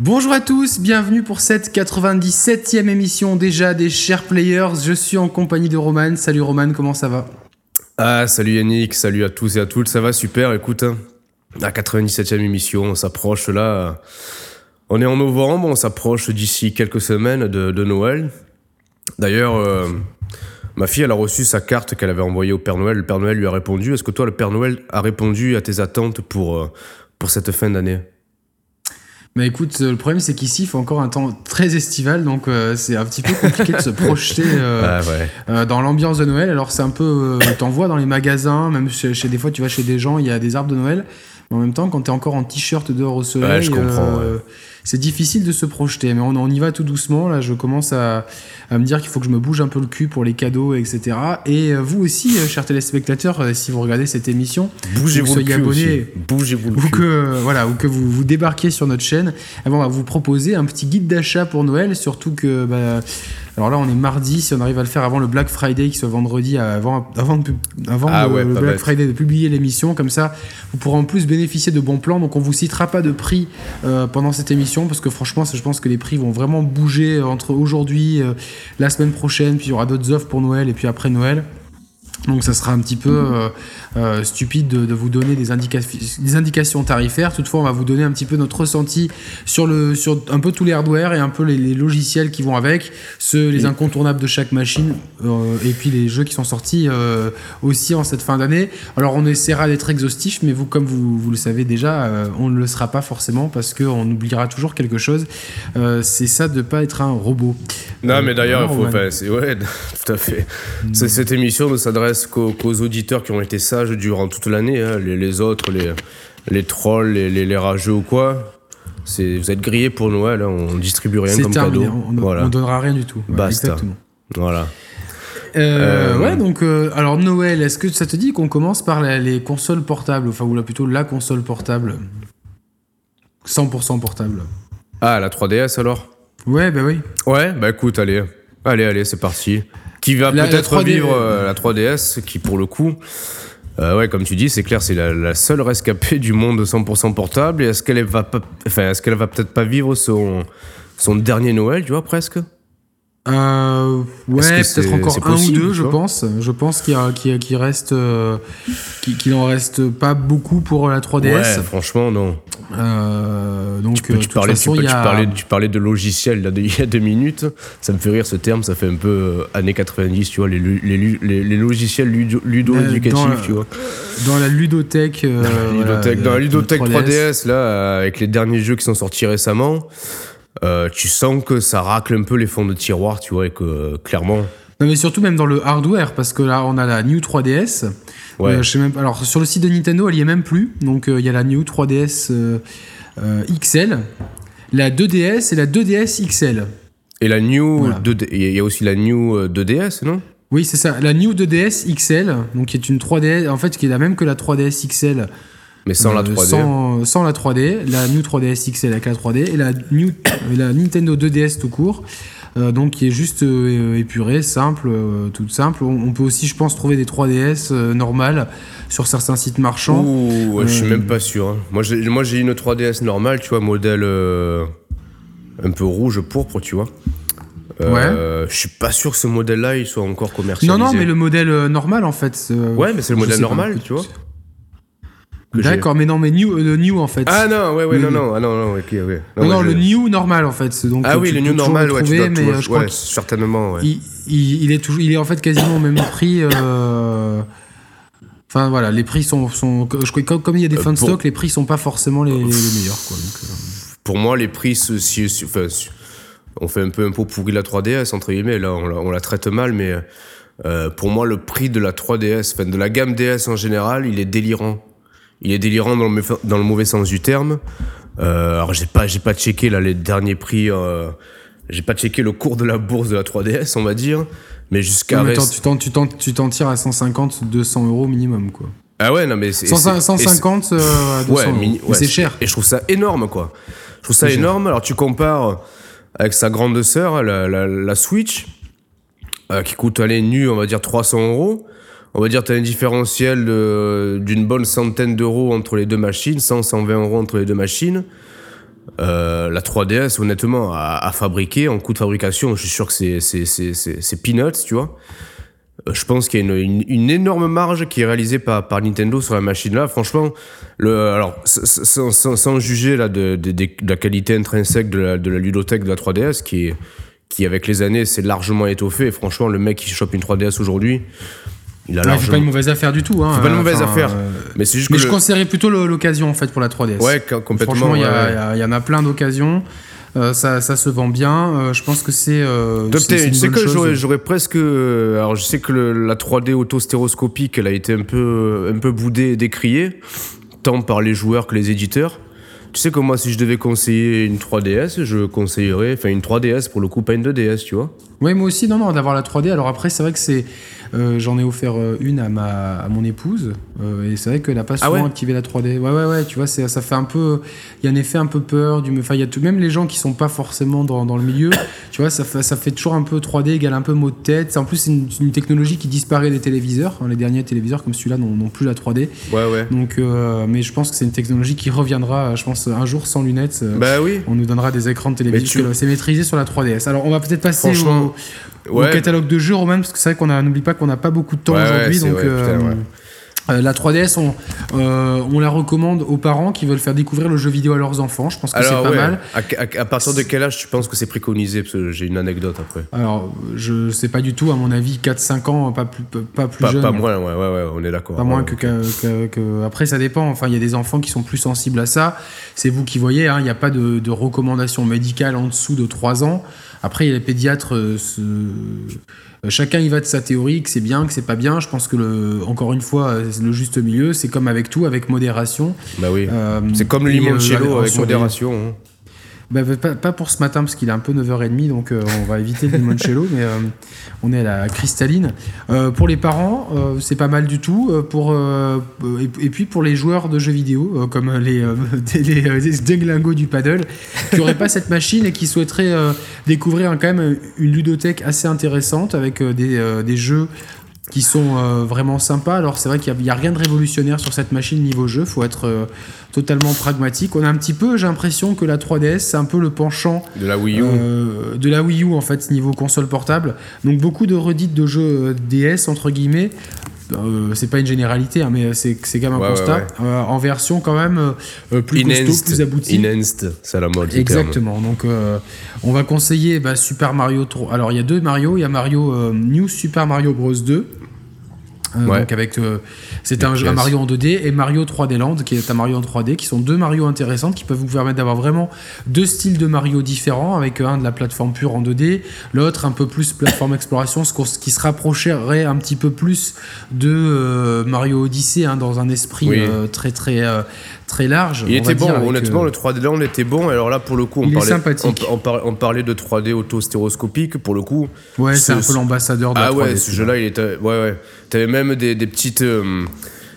Bonjour à tous, bienvenue pour cette 97e émission déjà des Chers Players. Je suis en compagnie de Roman. Salut Roman, comment ça va? Ah, salut Yannick, salut à tous et à toutes, ça va super, écoute. hein. La 97e émission, on s'approche là. On est en novembre, on s'approche d'ici quelques semaines de, Noël. D'ailleurs, euh, ma fille, a reçu sa carte qu'elle avait envoyée au Père Noël. Le Père Noël lui a répondu. Est-ce que toi, le Père Noël, a répondu à tes attentes pour, euh, pour cette fin d'année? Bah écoute, euh, le problème c'est qu'ici il fait encore un temps très estival, donc euh, c'est un petit peu compliqué de se projeter euh, Ah ouais. euh, dans l'ambiance de Noël. Alors c'est un peu, t'en vois dans les magasins, même chez, chez- des fois tu vas chez des gens, il y a des arbres de Noël. Mais en même temps, quand t'es encore en t-shirt dehors au soleil, Ouais, je comprends, c'est difficile de se projeter. Mais on, on y va tout doucement. Là, je commence à, à me dire qu'il faut que je me bouge un peu le cul pour les cadeaux, etc. Et euh, vous aussi, euh, chers téléspectateurs, euh, si vous regardez cette émission, Bougez-vous soyez cul abonné. Bougez-vous le ou cul. que voilà ou que vous, vous débarquiez sur notre chaîne eh ben, on va vous proposer un petit guide d'achat pour Noël surtout que bah, alors là on est mardi si on arrive à le faire avant le Black Friday qui soit vendredi avant avant, de pub- avant Ah le, ouais, le pas Black bête. Friday de publier l'émission comme ça vous pourrez en plus bénéficier de bons plans donc on vous citera pas de prix euh, pendant cette émission parce que franchement je pense que les prix vont vraiment bouger euh, entre aujourd'hui euh, la semaine prochaine puis il y aura d'autres offres pour Noël et puis après Noël donc ça sera un petit peu euh, euh, stupide de, de vous donner des, indica- des indications tarifaires. Toutefois, on va vous donner un petit peu notre ressenti sur, le, sur un peu tous les hardware et un peu les, les logiciels qui vont avec, ceux, les incontournables de chaque machine euh, et puis les jeux qui sont sortis aussi en cette fin d'année. Alors on essaiera d'être exhaustif, mais vous, comme vous, vous le savez déjà, on ne le sera pas forcément parce qu'on oubliera toujours quelque chose. C'est ça de ne pas être un robot. Non, mais d'ailleurs, il faut. C'est- ouais, tout à fait. C'est- Cette émission ne s'adresse qu'aux auditeurs qui ont été sages durant toute l'année. hein. Les, les autres, les, les trolls, les, les, les rageux ou quoi. Vous êtes grillés pour Noël. hein. On distribue rien comme terminé, cadeau. on, voilà. on donnera rien du tout. Basta. Exactement. voilà. Euh, Euh, ouais, donc, euh, alors Noël, est-ce que ça te dit qu'on commence par la- les consoles portables, enfin, ou là plutôt la console portable? 100% portable. Ah, la 3DS alors? Ouais, bah oui. Ouais, bah écoute, allez. Allez, allez, c'est parti. Qui va peut-être 3D, vivre euh, euh, la 3DS, qui pour le coup. euh, ouais, comme tu dis, c'est clair, c'est la, la seule rescapée du monde 100% portable. Et est-ce qu'elle va enfin, est-ce qu'elle va peut-être pas vivre son, son dernier Noël, tu vois, presque? Euh, ouais, peut-être encore un possible, ou deux, je pense. Je pense qu'il qu'il reste, euh, qu'il en reste pas beaucoup pour la 3DS. Ouais, franchement, non. Euh, donc, Tu, parlais, façon, tu, il y tu a- parlais, tu parlais de logiciel là, de- il y a deux minutes. Ça me fait rire ce terme, ça fait un peu euh, années 90, tu vois, les, lu- les, lu- les, les logiciels ludo- ludo-éducatifs, dans la- tu vois. dans la ludothèque. dans la ludothèque 3DS. 3DS, là, avec les derniers jeux qui sont sortis récemment, euh, tu sens que ça racle un peu les fonds de tiroir, tu vois, et que euh, clairement. Non, mais surtout même dans le hardware, parce que là, on a la New 3DS. Ouais. Euh, je sais même, alors, sur le site de Nintendo, elle y est même plus. Donc, il y a la New 3DS euh, euh, XL, la 2DS et la 2DS XL. Et la New Voilà. 2D il y a aussi la New euh, 2DS, non? Oui, c'est ça. La New 2DS XL, donc qui est une 3DS, en fait, qui est la même que la 3DS XL. Mais sans la euh, 3D. Sans, sans la 3D. La New 3DS XL avec la 3D. Et la, New, la Nintendo 2DS tout court. euh, donc qui est juste euh, épurée, simple, euh, toute simple. On, on peut aussi, je pense, trouver des 3DS euh, normales sur certains sites marchands. Ouh, ouais, je suis Euh, même pas sûr. hein. Moi, j'ai, moi, j'ai une 3DS normale, tu vois, modèle euh, un peu rouge pourpre, tu vois. Euh, Je suis pas sûr que ce modèle-là, il soit encore commercialisé. Non, non, mais le modèle euh, normal en fait. euh, Ouais, mais c'est le modèle pas. normal, tu vois. D'accord, mais non, mais new, euh, le new en fait. Ah non, ouais, ouais, Le- non, non, ah, non, non, ouais. non, ouais, non, je- le new normal en fait. Donc, Ah euh, oui, tu le new normal, ouais, tu trouver, dois mais euh, je crois certainement, ouais. il, il- il est toujours, il est en fait quasiment au même prix. euh, Enfin voilà, les prix sont, sont je crois comme, comme il y a des fins de pour- stock, les prix sont pas forcément les, les meilleurs quoi. donc, euh. Pour moi, les prix, si, si- enfin, si- on fait un peu un pot pourri de la 3DS, entre guillemets, là, on la, on la traite mal, mais pour moi, le prix de la 3DS, enfin, de la gamme DS en général, il est délirant. Il est délirant dans le, mauvais- dans le mauvais sens du terme. Euh, alors, j'ai pas, j'ai pas checké, là, les derniers prix, euh, j'ai pas checké le cours de la bourse de la 3DS, on va dire, mais jusqu'à... Tu t'en- tu t'en- tu t'en tires à 150, 200 euros minimum quoi. Ah ouais, non, mais c'est... 100 c'est- et c'est- 150 euh, à 200 Ouais, euros. mini- Mais ouais, c'est cher. Et je trouve ça énorme, quoi. Je trouve ça cher. énorme. Alors, tu compares avec sa grande sœur, la, la, la Switch, euh, qui coûte, allez, nu, on va dire 300 euros. On va dire, tu as un différentiel d'une bonne centaine d'euros entre les deux machines, 100, 120 euros entre les deux machines. la 3DS, honnêtement, à, fabriquer, en coût de fabrication, je suis sûr que c'est peanuts, tu vois. Je pense qu'il y a une, une, énorme marge qui est réalisée par, par Nintendo sur la machine là. Franchement, le, alors sans, sans, juger là de, de, de, la qualité intrinsèque de la, de la ludothèque de la 3DS, qui qui avec les années s'est largement étoffé. franchement, le mec qui chope une 3DS aujourd'hui, il a largement... pas une mauvaise affaire du tout. Hein, c'est pas une mauvaise affaire. Euh, mais c'est juste mais je conseillerais plutôt l'occasion en fait pour la 3DS. Ouais, complètement. Franchement, il y, y, en a plein d'occasions. Euh, ça, ça, se vend bien. Euh, je pense que c'est. Euh, tu sais que j'aurais presque. alors, je sais que la 3D autostéroscopique, elle a été un peu, un peu boudée et décriée, tant par les joueurs que les éditeurs. Tu sais que moi, si je devais conseiller une 3DS, je conseillerais. Enfin, une 3DS pour le coup, pas une 2DS, tu vois. Oui, moi aussi, non, non, d'avoir la 3D. Alors après, c'est vrai que c'est. Euh, j'en ai offert euh, une à, ma, à mon épouse. Euh, et c'est vrai qu'elle n'a pas ah souvent activé la 3D. Ouais, ouais, ouais, tu vois, ça fait un peu. Il y a un effet un peu peur. Du, enfin, il y a tout, même les gens qui sont pas forcément dans, dans le milieu, tu vois, ça fait, ça fait toujours un peu 3D égale un peu mot de tête. En plus, c'est une, technologie qui disparaît des téléviseurs. Hein, les derniers téléviseurs comme celui-là n'ont plus la 3D. Ouais, ouais. Donc, mais je pense que c'est une technologie qui reviendra, je pense, un jour sans lunettes. bah oui. On nous donnera des écrans de télévision. C'est maîtrisé sur la 3DS. Alors, on va peut-être passer au, au catalogue de jeux, Roman, parce que c'est vrai qu'on n'oublie pas qu'on n'a pas beaucoup de temps aujourd'hui. donc, euh, euh, la 3DS, on, euh, on, la recommande aux parents qui veulent faire découvrir le jeu vidéo à leurs enfants. Je pense que c'est pas mal. À, partir de quel âge tu penses que c'est préconisé? Parce que j'ai une anecdote après. Alors, je sais pas du tout. À mon avis, 4-5 ans, pas plus, pas plus pas, jeune. Pas moins, ouais, ouais, ouais on est d'accord. Pas moins que, que, Après, ça dépend. Enfin, il y a des enfants qui sont plus sensibles à ça. C'est vous qui voyez. Hein. Il n'y a pas de, de recommandation médicale en dessous de 3 ans. Après, les pédiatres, euh, euh, chacun y va de sa théorie, que c'est bien, que c'est pas bien. Je pense que, le, encore une fois, le juste milieu, c'est comme avec tout, avec modération. Bah oui. Euh, c'est comme le limoncello avec modération. Hein. Bah, pas, pour ce matin parce qu'il est un peu 9h30 donc euh, on va éviter le limoncello mais euh, on est à la cristalline. Euh, pour les parents c'est pas mal du tout pour et, puis pour les joueurs de jeux vidéo comme les, les, du paddle qui n'auraient pas cette machine et qui souhaiteraient découvrir quand même une ludothèque assez intéressante avec des, des jeux qui sont euh, vraiment sympas. Alors c'est vrai qu'il n'y a, rien de révolutionnaire sur cette machine niveau jeu, faut être euh, totalement pragmatique. On a un petit peu, j'ai l'impression que la 3DS c'est un peu le penchant de la Wii U, euh, de la Wii U en fait niveau console portable. Donc beaucoup de redites de jeux DS entre guillemets. c'est pas une généralité, hein, mais c'est quand même un constat. en version quand même plus costaud, plus abouti. Enhanced, c'est la mode. Exactement. Donc on va conseiller bah, Super Mario 3. Alors il y a deux Mario, il y a Mario New Super Mario Bros 2 euh, donc avec euh, c'est un, un, Mario en 2D et Mario 3D Land qui est un Mario en 3D qui sont deux Mario intéressantes qui peuvent vous permettre d'avoir vraiment deux styles de Mario différents avec un de la plateforme pure en 2D l'autre un peu plus plateforme exploration ce qui se rapprocherait un petit peu plus de euh, Mario Odyssey hein, dans un esprit très très très large. Il était bon, honnêtement, le 3D Land était bon. Alors là, pour le coup, on, parlait, on, parlait de 3D auto-stéroscopique, pour le coup. Ouais, c'est un peu l'ambassadeur de ah la 3D. Ah ouais, ce jeu-là, il était. Ouais, ouais. T'avais même des, des petites. Euh,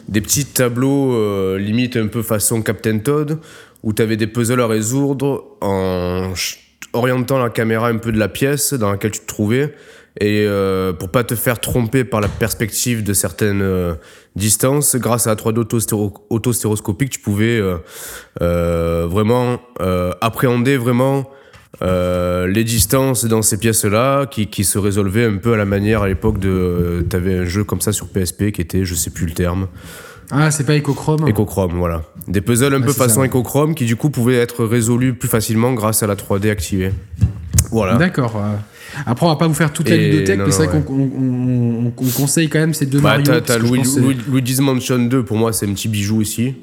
des petits tableaux euh, limite un peu façon Captain Todd où tu avais des puzzles à résoudre en orientant la caméra un peu de la pièce dans laquelle tu te trouvais et euh, pour pas te faire tromper par la perspective de certaines euh, distances, grâce à la 3D autostéroscopique, tu pouvais euh, vraiment appréhender vraiment les distances dans ces pièces-là qui, qui, se résolvaient un peu à la manière à l'époque de. tu avais un jeu comme ça sur PSP qui était, je sais plus le terme. Ah, c'est pas Echochrome Echochrome, voilà. Des puzzles un peu façon Echochrome qui du coup pouvaient être résolus plus facilement grâce à la 3D activée. Voilà. D'accord. Après, on va pas vous faire toute la ludothèque, mais c'est vrai qu'on conseille quand même ces deux bah, Mario. T'as Luigi's Mansion 2, pour moi, c'est un petit bijou aussi.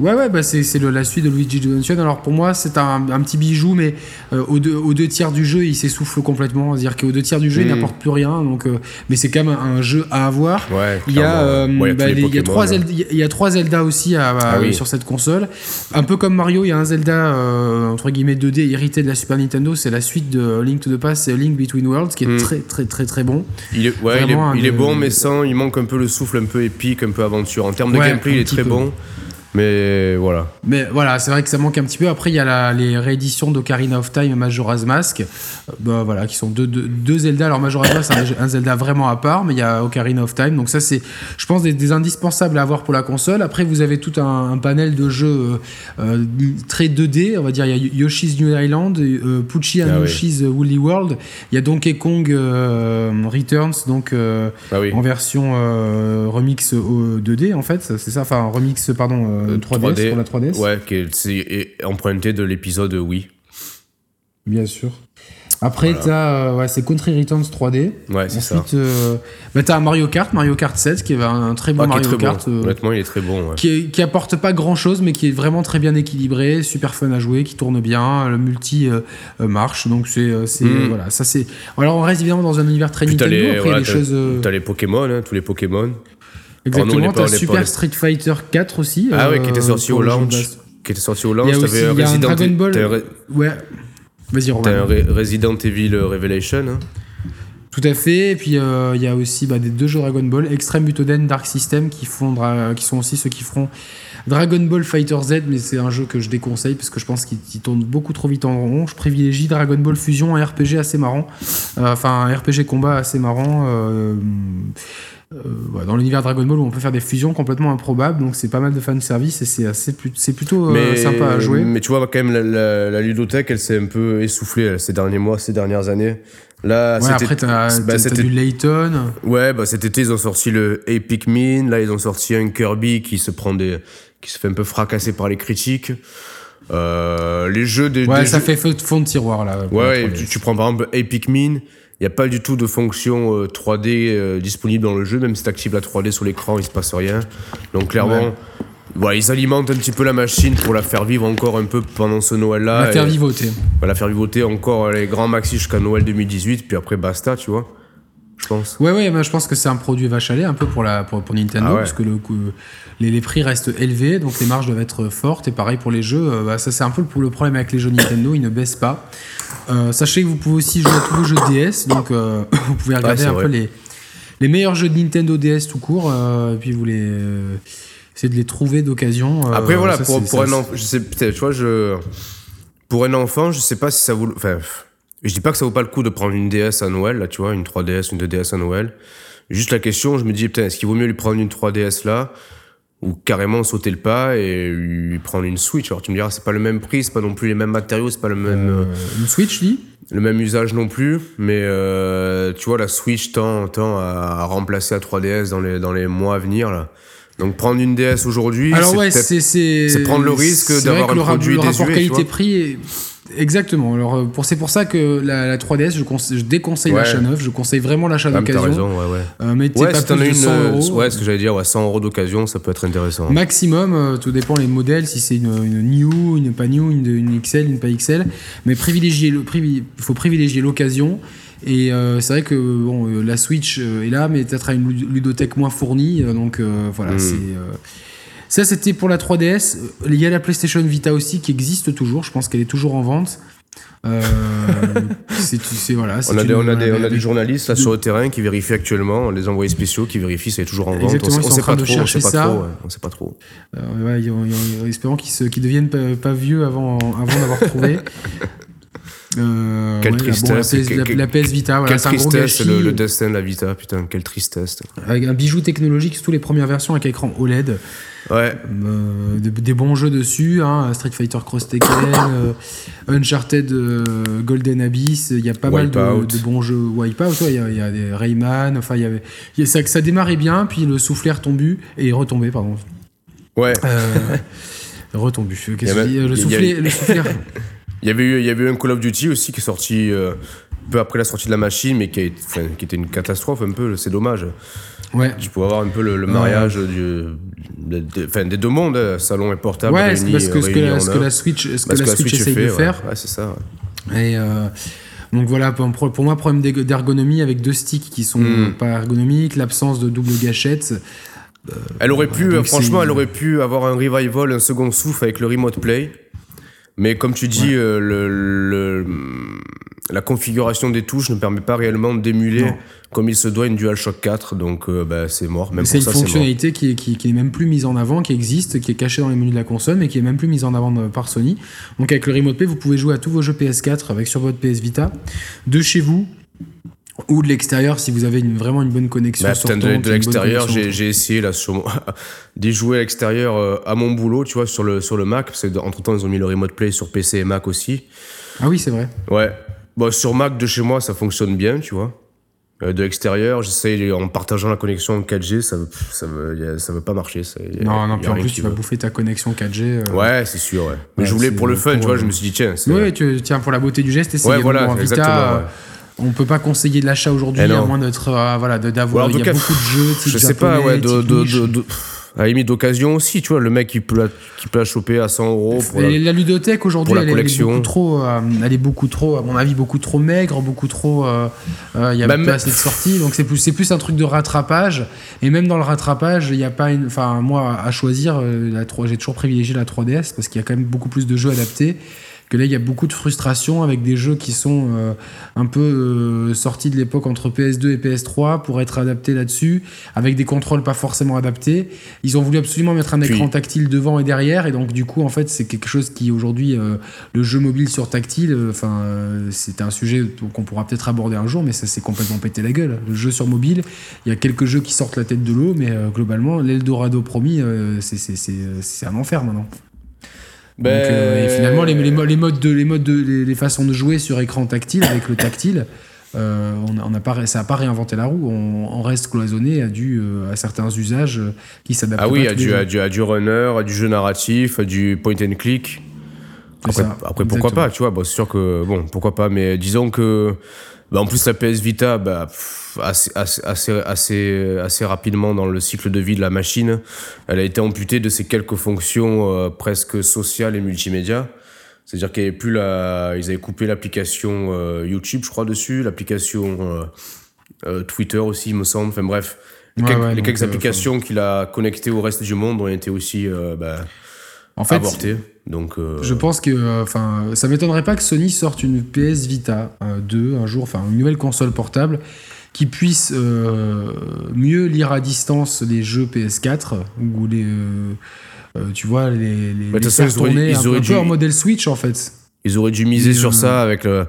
Ouais, ouais, bah c'est la suite de Luigi Mansion. Alors pour moi, c'est un, un, petit bijou, mais euh, aux, deux, aux, deux, tiers du jeu, il s'essouffle complètement. C'est-à-dire qu'aux deux tiers du jeu, il hmm. n'apporte plus rien. Donc, euh, mais c'est quand même un, jeu à avoir. Ouais, il, y a, euh, bah, il, y a trois Zelda, il y a trois Zelda aussi à, ah sur cette console. Un peu comme Mario, il y a un Zelda entre guillemets 2D hérité de la Super Nintendo. C'est la suite de Link to the Past, c'est Link Between Worlds, qui est hmm. très très très très bon. Il est, ouais, il est, bon, mais sans, il manque un peu le souffle un peu épique, un peu aventure. En termes de gameplay, il est très bon. Mais voilà. Mais voilà, c'est vrai que ça manque un petit peu. Après, il y a la- les rééditions d'Ocarina of Time et Majora's Mask, euh, bah, voilà, qui sont deux, deux, deux Zelda. Alors Majora's Mask, c'est un, un Zelda vraiment à part, mais il y a Ocarina of Time. Donc ça, c'est, je pense, des, des indispensables à avoir pour la console. Après, vous avez tout un, un panel de jeux euh, euh, très 2D. On va dire, il y a Yoshi's New Island, euh, Pucci and Ah oui. Yoshi's Woolly World. Il y a Donkey Kong euh, Returns, donc Ah oui. en version remix au 2D en fait. C'est ça, enfin remix, pardon, 3DS, 3D. pour la 3DS. Ouais, qui est, emprunté de l'épisode Wii. Bien sûr. Après, Voilà. t'as, euh, ouais, c'est Country Returns 3D. Ouais, c'est ça. Ensuite, euh, bah, t'as Mario Kart, Mario Kart 7, qui est un très bon Ah, Mario très Kart. bon. euh, Honnêtement, il est très bon. ouais. qui, qui apporte pas grand chose, mais qui est vraiment très bien équilibré, super fun à jouer, qui tourne bien, le multi euh, euh, marche, donc c'est, euh, c'est Mm. euh, voilà, ça c'est. Alors on reste évidemment dans un univers très Puis t'as Nintendo. les, voilà, choses. euh, t'as les Pokémon, hein, tous les Pokémon. Exactement. t'as pas- Super Street Fighter 4 aussi. Ah ouais, euh, qui était sorti au launch. Qui était sorti au Il y launch. a aussi T'avais Resident, Dragon Ball. t'avais Re- Ouais. Vas-y, Re- Resident Evil Revelation. hein. Tout à fait. Et puis euh, il y a aussi bah, des deux jeux Dragon Ball, Extreme Butoden, Dark System, qui font qui sont aussi ceux qui feront Dragon Ball Fighter Z, mais c'est un jeu que je déconseille parce que je pense qu'il tourne beaucoup trop vite en rond. Je privilégie Dragon Ball Fusion, un RPG assez marrant, Euh, enfin un RPG combat assez marrant. euh, dans l'univers Dragon Ball où on peut faire des fusions complètement improbables, donc c'est pas mal de fan service et c'est assez c'est plutôt euh, sympa à jouer. Mais tu vois, quand même, la, la, la ludothèque, elle s'est un peu essoufflée ces derniers mois, ces dernières années. Là, Ouais, après t'as bah, du Layton. Ouais, bah cet été, ils ont sorti le Epic Min. Là, ils ont sorti un Kirby qui se prend des, qui se fait un peu fracasser par les critiques. Euh, les jeux des, Ouais, des ça jeux- fait fond de tiroir là. Ouais, 3DS. tu, tu prends par exemple Epic Min, il n'y a pas du tout de fonction euh, 3D euh, disponible dans le jeu, même si tu actives la 3D sur l'écran, il se passe rien. Donc clairement, Ouais. voilà, ils alimentent un petit peu la machine pour la faire vivre encore un peu pendant ce Noël-là. La faire vivoter. voilà, faire vivoter encore les grands maxi jusqu'à Noël 2018, puis après basta, tu vois. Je pense. Ouais, ouais, moi je pense que c'est un produit vache à un peu pour, la, pour, pour Nintendo, Ah ouais. parce que le, coût- les, les prix restent élevés, donc les marges doivent être fortes. Et pareil pour les jeux, euh, bah, ça c'est un peu le, le problème avec les jeux Nintendo, ils ne baissent pas. Euh, sachez que vous pouvez aussi jouer à tous vos jeux DS, donc euh, vous pouvez regarder c'est un vrai. peu les, les meilleurs jeux de Nintendo DS tout court, et puis vous les. essayez de les trouver d'occasion. euh, Après, voilà, ça, pour, c'est- pour ça, un enfant, je sais, peut-être, tu vois, je. Pour un enfant, je sais pas si ça vaut. Enfin, je dis pas que ça vaut pas le coup de prendre une DS à Noël, là, tu vois, une 3DS, une 2DS à Noël. Juste la question, je me dis, putain, est-ce qu'il vaut mieux lui prendre une 3DS là ou carrément sauter le pas et lui prendre une Switch Alors tu me diras, c'est pas le même prix, c'est pas non plus les mêmes matériaux, c'est pas le même, euh, une Switch, dit le même usage non plus, mais euh, tu vois, la Switch tend, tend à, à remplacer la 3DS dans les, dans les mois à venir. Là. Donc prendre une DS aujourd'hui, c'est ouais, prendre le risque d'avoir un produit le rapport désuet, qualité-prix. Exactement. Alors euh, c'est pour ça que la, la 3DS, je, conse- je déconseille Ouais. l'achat neuf, je conseille vraiment l'achat Ah, d'occasion. raison, ouais, ouais. Euh, mettez Ouais, pas si plus de une, 100 euh, euros. ouais, ce que j'allais dire, ouais, 100 euros d'occasion, ça peut être intéressant. Maximum, euh, tout dépend les modèles, si c'est une, une new, une pas new, une, une XL, une pas XL. Mais privilégier le, privi- il faut privilégier l'occasion. Et euh, c'est vrai que bon, la Switch est là, mais peut-être à une lud- ludothèque moins fournie. donc voilà, Mm. c'est. Euh, ça, c'était pour la 3DS. Euh, Il y a la PlayStation Vita aussi qui existe toujours. Je pense qu'elle est toujours en vente. Euh, c'est, voilà. On a, des, on, a des, on a avec- des journalistes là sur le terrain qui vérifient actuellement, les envoyés spéciaux qui vérifient si c'est toujours en vente. Exactement, on, on sait pas de trop, on chercher sait pas ça. trop, on sait pas trop. Euh, ouais, espérons qu'ils, qu'ils deviennent pas, pas vieux avant, avant d'avoir trouvé. Euh, Quelle ouais, tristesse, la, PS, la Vita, voilà, Quelle un gros tristesse, gâchis. le, le destin de la Vita, putain, quelle tristesse. Avec un bijou technologique, surtout les premières versions avec écran OLED. Ouais, Euh, des, des bons jeux dessus, hein, Street Fighter Cross Tekken, euh, Uncharted euh, Golden Abyss, il y a pas mal de, de bons jeux. Wipeout, ouais, il y, a- il y a des Rayman, enfin il y avait, y a- ça, ça démarrait bien, puis le soufflet est retombé, et retombé, pardon. ouais. Retombu. Qu'est-ce y que je dis même- Le y soufflet, le soufflet Il y avait eu, il y avait eu un Call of Duty aussi qui est sorti peu après la sortie de la machine, mais qui, a été- enfin, qui était une catastrophe un peu. C'est dommage. Ouais. Tu pouvais avoir un peu le, le mariage du, de- de- enfin, des deux mondes, hein, salon et portable. Ouais, réunis- parce que ce que la, en ce que un. la Switch, ce que Parce la Switch essaye de faire. Ouais, c'est ça. Et euh, donc voilà, pour, pour moi, problème d'erg- d'ergonomie avec deux sticks qui sont Mm. pas ergonomiques, l'absence de double gâchette. Elle aurait pu, donc euh, franchement, elle aurait pu avoir un revival, un second souffle avec le remote play. Mais comme tu dis, euh, le- la configuration des touches ne permet pas réellement d'émuler Non. comme il se doit une DualShock 4, donc euh, bah, c'est mort. Même C'est pour une ça, c'est mort. fonctionnalité qui est, qui, qui est même plus mise en avant, qui existe, qui est cachée dans les menus de la console, mais qui est même plus mise en avant de- par Sony. Donc avec le Remote Play, vous pouvez jouer à tous vos jeux PS4 avec sur votre PS Vita, de chez vous ou de l'extérieur si vous avez une- vraiment une bonne connexion. Bah, putain, de, l'extérieur, j'ai j'ai essayé là sur d'y jouer à l'extérieur euh, à mon boulot, tu vois, sur le, sur le Mac, parce qu'entre temps, ils ont mis le Remote Play sur PC et Mac aussi. Ah oui, c'est vrai. Ouais. Bon, sur Mac de chez moi, ça fonctionne bien, tu vois. Euh, de l'extérieur, j'essaye en partageant la connexion en 4G, ça veut, ça veut, ça veut pas marcher. Ça, y a- non, non, y a puis en plus, tu vas va. bouffer ta connexion 4G. euh. Ouais, c'est sûr, ouais. Mais Ouais, je voulais pour le fun, pour, tu vois, euh, je me suis dit, tiens. Ouais, tu, tiens, pour la beauté du geste, essayer Ouais, voilà, exactement, euh, ouais. On peut pas conseiller de l'achat aujourd'hui, Eh à moins d'être, euh, voilà, d'avoir. Il y a beaucoup de jeux, type je sais pas, ouais, de, de, de- à la limite d'occasion aussi, tu vois, le mec qui peut la, qui peut la choper à 100 euros pour la- la ludothèque aujourd'hui, elle, est- elle est collection. beaucoup trop, euh, elle est beaucoup trop, à mon avis, beaucoup trop maigre, beaucoup trop. euh, euh, Il y a Bah, pas assez de sorties, donc c'est plus, c'est plus un truc de rattrapage. Et même dans le rattrapage, il n'y a pas une, enfin moi à choisir, la 3, j'ai toujours privilégié la 3DS parce qu'il y a quand même beaucoup plus de jeux adaptés. Que là, il y a beaucoup de frustration avec des jeux qui sont euh, un peu euh, sortis de l'époque entre PS2 et PS3 pour être adaptés là-dessus, avec des contrôles pas forcément adaptés. Ils ont voulu absolument mettre un Puis- écran tactile devant et derrière, et donc du coup, en fait, c'est quelque chose qui aujourd'hui, euh, le jeu mobile sur tactile, enfin, c'est un sujet qu'on pourra peut-être aborder un jour, mais ça s'est complètement pété la gueule. Le jeu sur mobile, il y a quelques jeux qui sortent la tête de l'eau, mais globalement, l'Eldorado promis, c'est un enfer maintenant. Ben, Donc, euh, et finalement, les, les mo- les modes de, les modes de, les, les façons de jouer sur écran tactile avec le tactile, euh, on, on a pas, ça n'a pas réinventé la roue. On, on reste cloisonné à, du, euh, à certains usages qui s'adaptent Ah oui, à du, à, du, à du runner, à du jeu narratif, à du point and click. Après, ça, après, pourquoi pas, tu vois, bon, c'est sûr que, bon, pourquoi pas, mais disons que, bah, en plus, la PS Vita, bah, pff, assez, assez, assez, assez, rapidement dans le cycle de vie de la machine, elle a été amputée de ses quelques fonctions euh, presque sociales et multimédia. C'est-à-dire qu'il y avait plus la, ils avaient coupé l'application euh, YouTube, je crois, dessus, l'application euh, euh, Twitter aussi, il me semble. Enfin bref, les Ouais, quelques, ouais, les donc, quelques euh, applications qu'il a connectées au reste du monde ont été aussi euh, bah, En fait, avortées. Donc, euh, Je pense que, euh, enfin, ça m'étonnerait pas que Sony sorte une PS Vita 2 un jour, enfin une nouvelle console portable qui puisse euh, mieux lire à distance les jeux PS4 ou les, euh, euh, tu vois, les, les, de les ils auraient- tourner ils un, peu- peu en modèle Switch en fait. Ils auraient dû miser sur euh, ça avec le.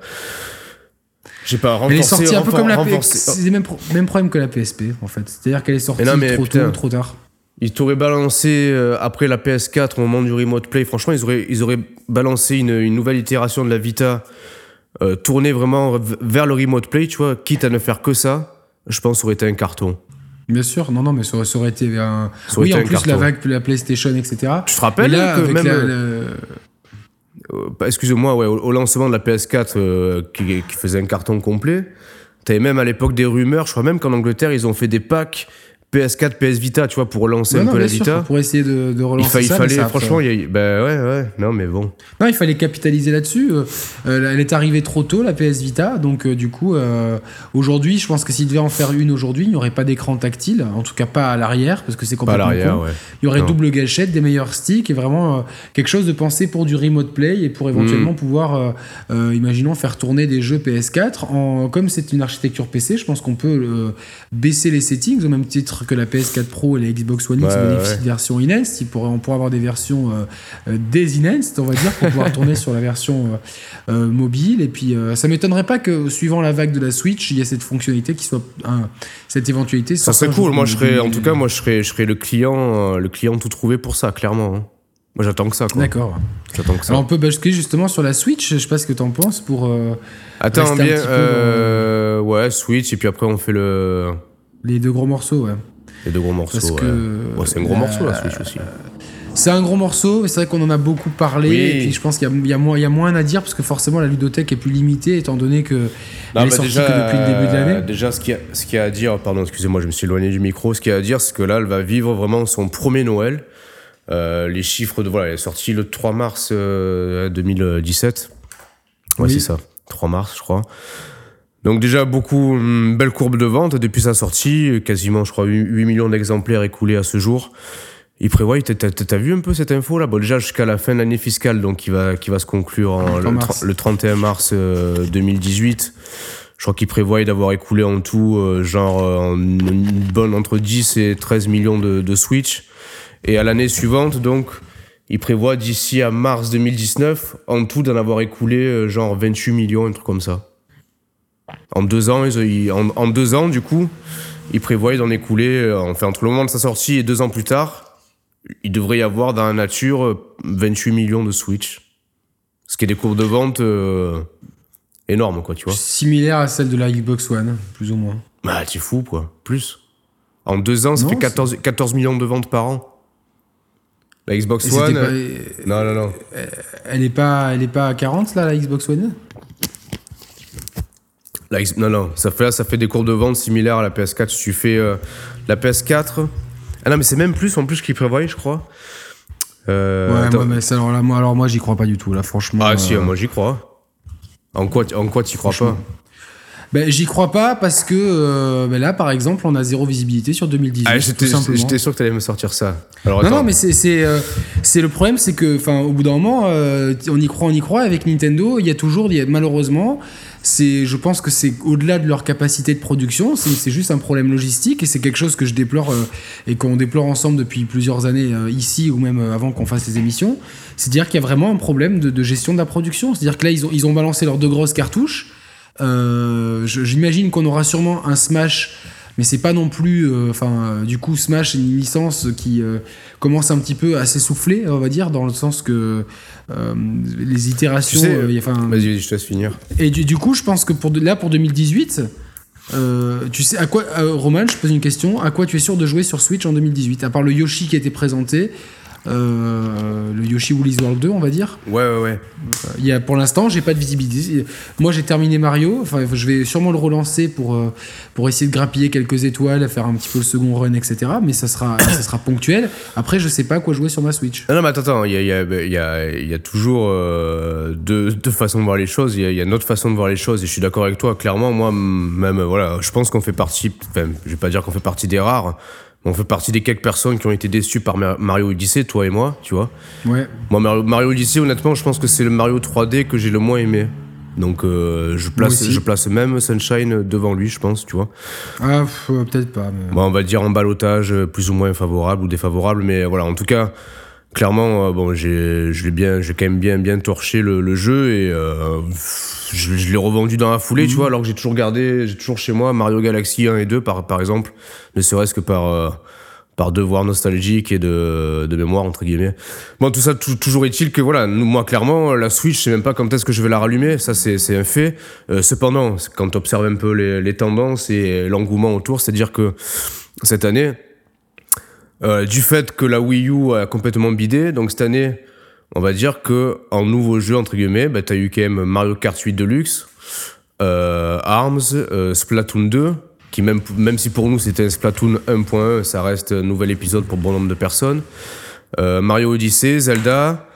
Je sais pas, renforcer. Elle est sortie un peu comme la PSP. C'est le même, pro- même problème que la PSP en fait. C'est-à-dire qu'elle est sortie Mais non, mais trop putain. tôt, trop tard. Ils t'auraient balancé euh, après la PS4 au moment du Remote Play. Franchement, ils auraient, ils auraient balancé une, une nouvelle itération de la Vita euh, tournée vraiment vers le Remote Play, tu vois, quitte à ne faire que ça. Je pense que ça aurait été un carton. Bien sûr, non, non, mais ça, ça aurait été un. Ça aurait oui, été en un plus carton. la vague, la PlayStation, etc. Tu te rappelles Mais là, que avec même. la- euh, le- euh, bah, excusez-moi, ouais, au, au lancement de la PS4 euh, qui, qui faisait un carton complet, t'avais même à l'époque des rumeurs, je crois même qu'en Angleterre, ils ont fait des packs PS4, PS Vita, tu vois, pour relancer Non, un non, peu la sûr, Vita. pour essayer de, de Il, relancer fa- il ça, fallait, ça franchement, il y a, bah ouais, ouais, non, mais bon. Non, il fallait capitaliser là-dessus. Euh, elle est arrivée trop tôt, la PS Vita. Donc, euh, du coup, euh, aujourd'hui, je pense que s'il devait en faire une aujourd'hui, il n'y aurait pas d'écran tactile. En tout cas, pas à l'arrière, parce que c'est Pas à complètement l'arrière, con. ouais. Il y aurait Non. double gâchette, des meilleurs sticks et vraiment quelque chose de pensé pour du remote play et pour éventuellement Mm. pouvoir, imaginons, faire tourner des jeux PS4. En, comme c'est une architecture PC, je pense qu'on peut baisser les settings au même titre que la PS4 Pro et la Xbox One X Ouais, bénéficient ouais. de versions pourrait, on pourrait avoir des versions euh, euh, des-enhanced, on va dire, pour pouvoir tourner sur la version euh, mobile. Et puis, euh, ça m'étonnerait pas que, suivant la vague de la Switch, il y ait cette fonctionnalité qui soit. cette éventualité. Ça serait cool. Moi, je serais, en tout cas, moi, je serais, je serais le client, le client tout trouvé pour ça, clairement. hein. Moi, j'attends que ça. D'accord. J'attends que ça. Alors on peut basculer justement sur la Switch, je sais pas ce que t'en penses pour euh, Attends bien, euh, ouais, Switch, et puis après, on fait le, les deux gros morceaux. Ouais. les deux gros morceaux. Parce ouais. que Ouais, c'est un gros la- morceau, la Switch aussi. C'est un gros morceau, mais c'est vrai qu'on en a beaucoup parlé, Oui. et puis je pense qu'il y, a- il y a moins- à dire parce que forcément la ludothèque est plus limitée étant donné que Non, elle est sortie que depuis le début de l'année. euh, Déjà, ce qu'il y, a- y à dire, pardon, excusez-moi, je me suis éloigné du micro. Ce qu'il y a à dire, c'est que là, elle va vivre vraiment son premier Noël. Euh, les chiffres de voilà, elle est sortie le 3 mars euh, 2017. Ouais, Oui. c'est ça. 3 mars, je crois. Donc déjà beaucoup une belle courbe de vente depuis sa sortie, quasiment je crois 8 8 millions d'exemplaires écoulés à ce jour. Il prévoit, t'as vu un peu cette info là? Bon, déjà jusqu'à la fin de l'année fiscale, donc qui va, qui va se conclure en, le, 31 mars 2018. Euh, je crois qu'il prévoit d'avoir écoulé en tout, euh, genre, euh, une bonne entre 10 et 13 millions de, de Switch. Et à l'année suivante, donc, il prévoit d'ici à mars 2019, en tout, d'en avoir écoulé, genre, 28 millions, un truc comme ça. En deux ans, ils, en, en, deux ans, du coup, il prévoit d'en écouler, enfin, entre le moment de sa sortie et deux ans plus tard, il devrait y avoir dans la nature 28 euh, millions de Switch. Ce qui est des courbes de vente euh, énormes, quoi, tu vois. Similaire à celle de la Xbox One, plus ou moins. Bah, tu fou, quoi. Plus. En deux ans, ça fait 14, 14 millions de ventes par an. La Xbox One. Non, non, non. Elle est pas, elle est pas à 40, là, la Xbox One? La, Non, non. Ça fait, ça fait des courbes de vente similaires à la PS4. Si tu fais euh, la PS4, ah non, mais c'est même plus en plus qu'il prévoit, je crois. Euh, ouais, mais alors, là, moi, alors moi, j'y crois pas du tout, là, franchement. Ah, si, euh, moi, j'y crois. En quoi, en quoi t'y crois pas? Ben, j'y crois pas parce que euh, ben là, par exemple, on a zéro visibilité sur 2018. Ah, j'étais sûr que t'allais me sortir ça. Alors, non, non, mais c'est c'est le problème, c'est que, au bout d'un moment, on y croit, on y croit. Avec Nintendo, il y a toujours, y a, malheureusement, c'est, je pense que c'est au-delà de leur capacité de production, c'est juste un problème logistique et c'est quelque chose que je déplore euh, et qu'on déplore ensemble depuis plusieurs années euh, ici ou même euh, avant qu'on fasse les émissions. C'est-à-dire qu'il y a vraiment un problème de, gestion de la production. C'est-à-dire que là, ils ont, ils ont balancé leurs deux grosses cartouches. J'imagine qu'on aura sûrement un Smash mais c'est pas non plus enfin du coup Smash est une licence qui commence un petit peu à s'essouffler on va dire dans le sens que euh, les itérations. Euh, Vas-y, je te laisse finir. Et du, du, coup, je pense que pour là, pour 2018, euh, tu sais à quoi, Roman, je pose une question. À quoi tu es sûr de jouer sur Switch en 2018 À part le Yoshi qui a été présenté, euh, le Yoshi Woolly's World 2, on va dire. Ouais, ouais, ouais. Il y a, pour l'instant, j'ai pas de visibilité. Moi, j'ai terminé Mario. Enfin, je vais sûrement le relancer pour, euh, pour essayer de grappiller quelques étoiles, faire un petit peu le second run, etc. Mais ça sera, ça sera ponctuel. Après, je sais pas quoi jouer sur ma Switch. Non, non, mais attends, attends. Il y a, y, a, y, a, y a, toujours euh, deux, deux, façons de voir les choses. Il y a, y a une autre façon de voir les choses. Et je suis d'accord avec toi. Clairement, moi, même, voilà, je pense qu'on fait partie. Enfin, je vais pas dire qu'on fait partie des rares on fait partie des quelques personnes qui ont été déçues par Mario Odyssey, toi et moi, tu vois. Ouais. Moi, Mario, Odyssey, honnêtement, je pense que c'est le Mario 3D que j'ai le moins aimé. Donc euh, je, place, je place même Sunshine devant lui, je pense, tu vois. Ah, peut-être pas. Bon, on va dire en balotage, plus ou moins favorable ou défavorable, mais voilà, en tout cas, clairement, euh, bon, j'ai, bien, j'ai quand même bien, bien torché le, jeu et euh, je, l'ai revendu dans la foulée, tu mhm. vois, alors que j'ai toujours gardé, j'ai toujours chez moi Mario Galaxy 1 et 2 par, par exemple, ne serait-ce que par, euh, par devoir nostalgique et de, de mémoire, entre guillemets. Bon, tout ça, toujours est-il que, voilà, moi, clairement, la Switch, je sais même pas quand est-ce que je vais la rallumer, ça, c'est, c'est un fait. cependant, quand tu observes un peu les, les tendances et l'engouement autour, c'est-à-dire que cette année, euh, du fait que la Wii U a complètement bidé, donc cette année, on va dire que en nouveau jeu entre guillemets, bah, t'as eu quand même Mario Kart 8 Deluxe, euh, Arms, euh, Splatoon 2, qui même même si pour nous c'était un Splatoon 1.1, ça reste un nouvel épisode pour bon nombre de personnes. Euh, Mario Odyssey, Zelda,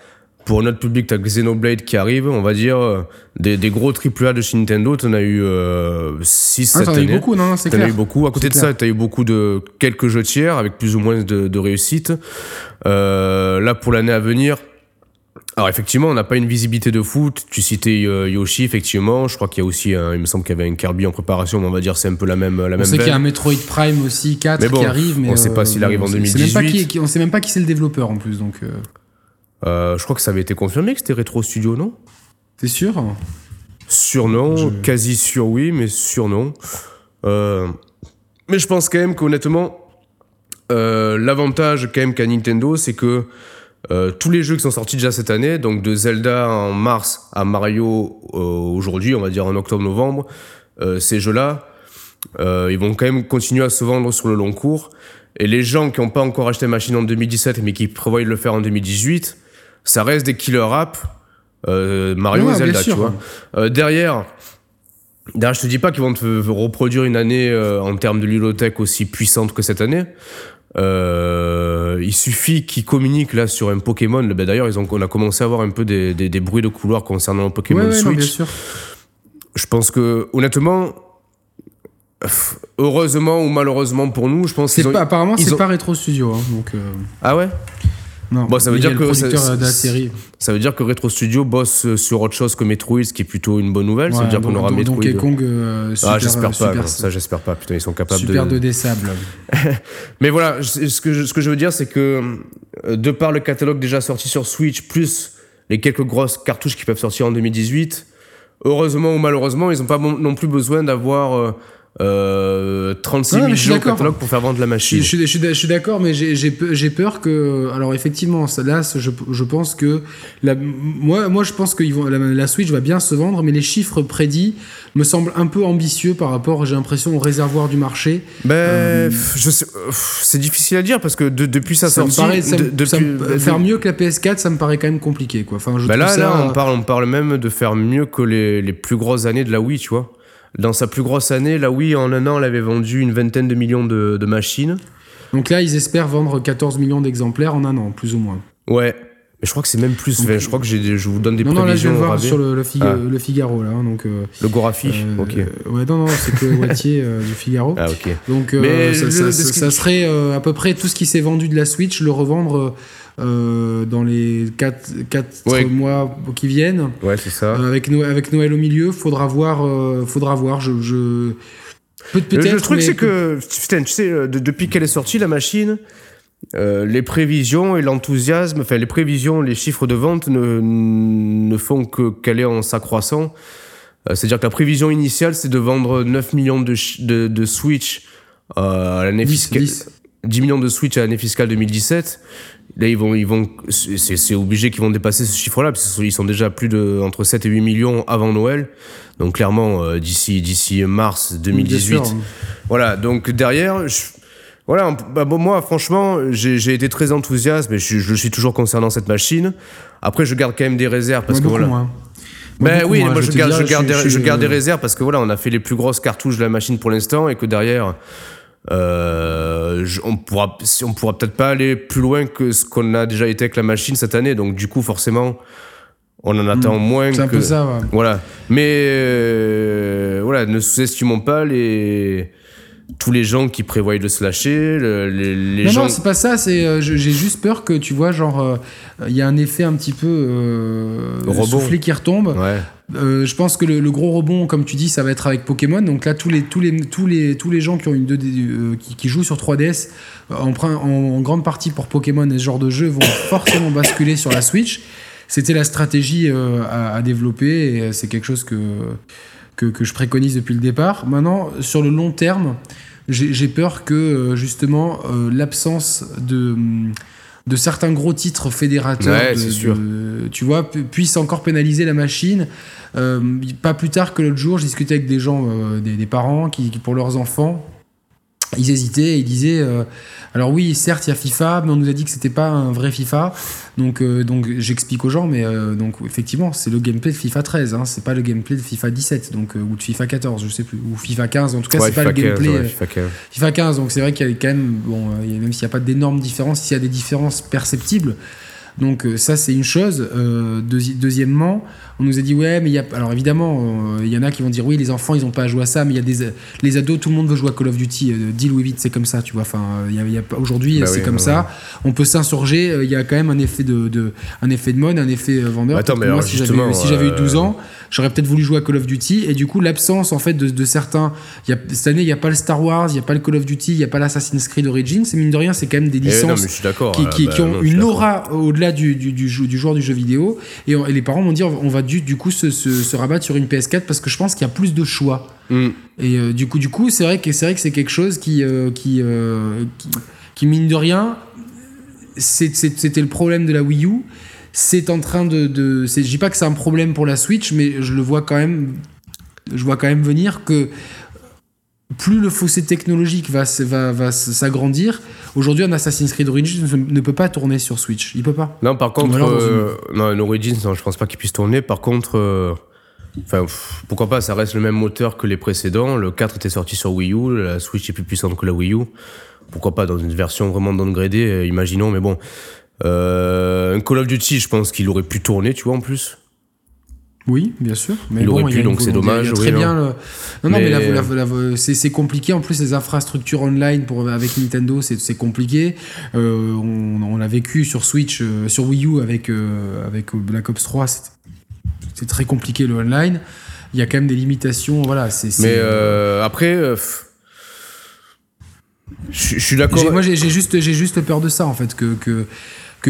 pour notre public, t'as Xenoblade qui arrive, on va dire, euh, des, des gros AAA de chez Nintendo, t'en as eu 6 euh, ah, cette année. eu beaucoup, non, c'est clair. T'en as eu beaucoup. À côté de ça, t'as eu beaucoup de quelques jeux tiers avec plus ou moins de, de réussite. Euh, là, pour l'année à venir, alors effectivement, on n'a pas une visibilité de foot. Tu citais euh, Yoshi, effectivement. Je crois qu'il y a aussi, un, il me semble qu'il y avait un Kirby en préparation, mais on va dire c'est un peu la même la on même. sait qu'il y a un Metroid Prime aussi 4 qui arrive, mais on ne sait pas s'il arrive en 2018. Même pas qui, on sait même pas qui c'est le développeur en plus, donc. Euh, je crois que ça avait été confirmé que c'était Retro Studio, non? T'es sûr? Sûr non, quasi sûr oui, mais sûr non. Euh, mais je pense quand même qu'honnêtement, euh, l'avantage quand même qu'a Nintendo, c'est que tous les jeux qui sont sortis déjà cette année, donc de Zelda en mars à Mario aujourd'hui, on va dire en octobre-novembre, ces jeux-là, ils vont quand même continuer à se vendre sur le long cours. Et les gens qui n'ont pas encore acheté machine en 2017 mais qui prévoient de le faire en 2018, ça reste des killer apps. Euh, Mario et Zelda, tu vois. Euh, derrière, derrière, je te dis pas qu'ils vont te reproduire une année euh, en termes de ludothèque aussi puissante que cette année. il suffit qu'ils communiquent là sur un Pokémon. Ben, D'ailleurs, ils ont, on a commencé à avoir un peu des, des, bruits de couloir concernant le Pokémon Switch. bien sûr. Je pense que, honnêtement, heureusement ou malheureusement pour nous, je pense ont- pas, apparemment, c'est ont- pas Retro Studio. hein, donc, euh, Ah ouais? Non. Bon, ça veut dire que ça- producteur de la ça- série. Ça veut dire que Retro Studio bosse sur autre chose que Metroid, ce qui est plutôt une bonne nouvelle. ça veut dire qu'on aura donc Metroid. Donkey Kong, euh, super, ah, j'espère pas. super, non, ça, j'espère pas. Putain, ils sont capables super de. 2D sable. Mais voilà, ce que, je, ce que je veux dire, c'est que euh, de par le catalogue déjà sorti sur Switch, plus les quelques grosses cartouches qui peuvent sortir en 2018, heureusement ou malheureusement, ils n'ont pas non plus besoin d'avoir euh, euh, 36 Non, 000 mais je suis catalogue pour faire vendre la Je, machine. je suis- je suis je suis d'accord, mais j'ai- j'ai pe- j'ai peur que. Alors, effectivement, ça, là, je, je pense que. La, moi, moi, je pense que ils vont, la, la Switch va bien se vendre, mais les chiffres prédits me semblent un peu ambitieux par rapport, j'ai l'impression, au réservoir du marché. Ben, je euh, c'est difficile à dire parce que de- depuis sa Ça me sortie, paraît, ça me- de- ça depuis- me- ben, faire mieux que la PS4, ça me paraît quand même compliqué, quoi. Enfin, je Ben là, ça, là, on parle, on parle même de faire mieux que les, les plus grosses années de la Wii, tu vois. Dans sa plus grosse année, la Wii, en un an, elle avait vendu une vingtaine de millions de, de machines. Donc là, ils espèrent vendre 14 millions d'exemplaires en un an, plus ou moins. Ouais. Mais je crois que c'est même plus. Je crois que j'ai je vous donne des non, non, là, je prévisions au voir sur le, le, Figa- Ah. le Figaro, là. hein, donc, euh, Le Gorafi euh, Ok. Ouais, non, non, c'est que Wattier euh, du Figaro. Ah, ok. Donc, euh, ça, le- serait euh, à peu près tout ce qui s'est vendu de la Switch, le revendre euh, dans les 4, Ouais. mois qui viennent. Ouais, c'est ça. Euh, avec, Noël, avec Noël au milieu, faudra voir. euh, faudra voir. Je, je... Peut- Le- truc, c'est que, putain, tu sais, de- depuis qu'elle est sortie, la machine, les prévisions et l'enthousiasme, enfin, les prévisions, les chiffres de vente ne, ne font que qu'aller en s'accroissant. C'est-à-dire que la prévision initiale, c'est de vendre 9 millions de, de, de Switch à l'année 10, fiscale. 10. 10 millions de Switch à l'année fiscale 2017. Là, ils vont, ils vont, c'est c'est obligé qu'ils vont dépasser ce chiffre-là, parce qu'ils sont déjà plus de entre 7 et 8 millions avant Noël. Donc clairement, euh, d'ici d'ici mars 2018. Bien sûr. Voilà, donc derrière, je- voilà, bah, bon, moi franchement, j'ai été très enthousiaste, mais je, je suis toujours concernant cette machine. Après, je garde quand même des réserves parce Moi, que beaucoup voilà. Moi, Ben beaucoup oui, moins, moi je garde, je, garde je des, je garde des réserves parce que voilà, on a fait les plus grosses cartouches de la machine pour l'instant et que derrière, euh, on pourra, on pourra peut-être pas aller plus loin que ce qu'on a déjà été avec la machine cette année. Donc du coup, forcément, on en attend moins Hmm. C'est un que peu ça, ouais. voilà. Mais euh, voilà, ne sous-estimons pas les tous les gens qui prévoient de se lâcher, le- les, les non, gens. non, c'est pas ça. C'est euh, j'ai juste peur que tu vois, genre, euh, il y a un effet un petit peu euh, soufflé qui retombe. ouais. Euh, je pense que le, gros rebond, comme tu dis, ça va être avec Pokémon. Donc là, tous les, tous les, tous les, tous les gens qui ont une 2D, euh, qui, jouent sur 3DS, euh, en, grande partie pour Pokémon et ce genre de jeu, vont forcément basculer sur la Switch. C'était la stratégie à, développer et c'est quelque chose que, que, je préconise depuis le départ. Maintenant, sur le long terme, j'ai peur que justement l'absence de de certains gros titres fédérateurs, Ouais, de- c'est sûr. de- tu vois, pu- puisse encore pénaliser la machine. Euh, pas plus tard que l'autre jour, j'ai discuté avec des gens, euh, des, des parents qui, qui, pour leurs enfants, ils hésitaient et ils disaient euh, alors oui certes il y a FIFA mais on nous a dit que c'était pas un vrai FIFA. Donc euh, donc j'explique aux gens mais euh, donc effectivement c'est le gameplay de FIFA 13 hein, c'est pas le gameplay de FIFA 17 donc euh, ou de FIFA 14 je sais plus. Ou FIFA 15 en tout cas Ouais, c'est pas le FIFA 15, gameplay ouais, euh, FIFA 15. FIFA 15, donc c'est vrai qu'il y a quand même, bon, euh, même s'il n'y a pas d'énormes différences, s'il y a des différences perceptibles, donc euh, ça c'est une chose. Euh, deuxi- deuxièmement, on nous a dit ouais, mais il y a, alors évidemment, euh, il y en a qui vont dire oui, les enfants ils ont pas à jouer à ça, mais il y a des, les ados, tout le monde veut jouer à Call of Duty, euh, deal with it, c'est comme ça, tu vois. Enfin, euh, il y a, y aujourd'hui Bah c'est oui, comme ça. On peut s'insurger. euh, Il y a quand même un effet de, de- un effet de mode, un effet euh, vendeur. Attends, mais moi, si j'avais si eu euh, 12 ans, j'aurais peut-être voulu jouer à Call of Duty et du coup l'absence en fait de, de certains il y a, cette année il n'y a pas le Star Wars il n'y a pas le Call of Duty il n'y a pas l'Assassin's Creed Origins c'est mine de rien c'est quand même des Eh non, licences qui, ah, qui- bah, qui ont non, une aura au-delà du, du, du, jeu- du joueur du jeu vidéo et, on- et les parents vont dire on va du, du coup se, se, se rabattre sur une PS4 parce que je pense qu'il y a plus de choix Hmm. et euh, du coup du coup c'est vrai que c'est vrai que c'est quelque chose qui euh, qui, euh, qui qui mine de rien c'était le problème de la Wii U c'est en train de, de je dis pas que c'est un problème pour la Switch mais je le vois quand même je vois quand même venir que plus le fossé technologique va, s'agrandir, aujourd'hui un Assassin's Creed Origins ne, peut pas tourner sur Switch. Il peut pas. Non, par contre, alors euh, non, un Origins, non, je pense pas qu'il puisse tourner. Par contre, euh, enfin, pff, pourquoi pas, ça reste le même moteur que les précédents. Le 4 était sorti sur Wii U, la Switch est plus puissante que la Wii U. Pourquoi pas dans une version vraiment downgradée, euh, imaginons, mais bon. Euh, un Call of Duty, je pense qu'il aurait pu tourner, tu vois, en plus. Oui, bien sûr. Mais il aurait pu, donc c'est dommage. très bien. Non, non, mais, c'est compliqué. En plus, les infrastructures online pour, avec Nintendo, c'est compliqué. Euh, on, l'a vécu sur Switch, euh, sur Wii U avec, euh, avec Black Ops 3. C'est très compliqué le online. Il y a quand même des limitations. Voilà, mais après. Je suis d'accord. Moi, j'ai juste, juste peur de ça, en fait, que, que,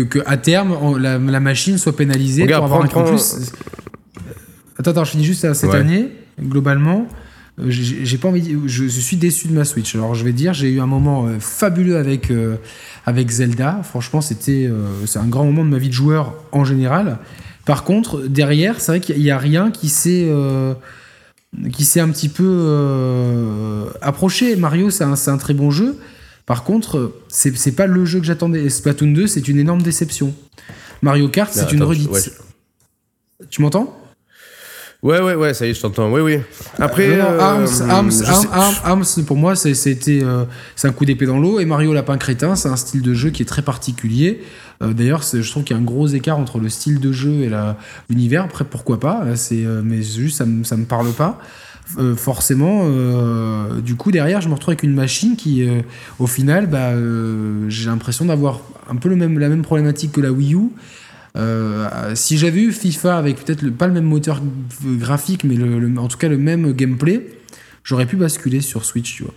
que, à terme, la, machine soit pénalisée pour avoir un plus. Attends, attends, je finis juste cette année, globalement. Euh, j'ai pas envie. Je, suis déçu de ma Switch. Alors je vais dire, j'ai eu un moment euh, fabuleux avec euh, avec Zelda. Franchement, c'était c'est un grand moment de ma vie de joueur en général. Par contre, derrière, c'est vrai qu'il y a rien qui s'est qui s'est un petit peu approché. Mario, c'est un, un, très bon jeu. Par contre, c'est pas le jeu que j'attendais. Splatoon 2, c'est une énorme déception. Mario Kart, c'est une redite. Tu m'entends? Ouais, ouais, ouais, ça y est, je t'entends. Oui, oui. Après. Euh, Arms, Arms, pour moi, c'était euh, c'est un coup d'épée dans l'eau. Et Mario Lapin Crétin, c'est un style de jeu qui est très particulier. Euh, d'ailleurs, je trouve qu'il y a un gros écart entre le style de jeu et l'univers. Après, pourquoi pas c'est, Mais juste, ça ne me parle pas. forcément, du coup, derrière, je me retrouve avec une machine qui, au final, bah, j'ai l'impression d'avoir un peu le même, la même problématique que la Wii U si j'avais eu FIFA avec peut-être pas le même moteur graphique, mais le, en tout cas le même gameplay, j'aurais pu basculer sur Switch, tu vois.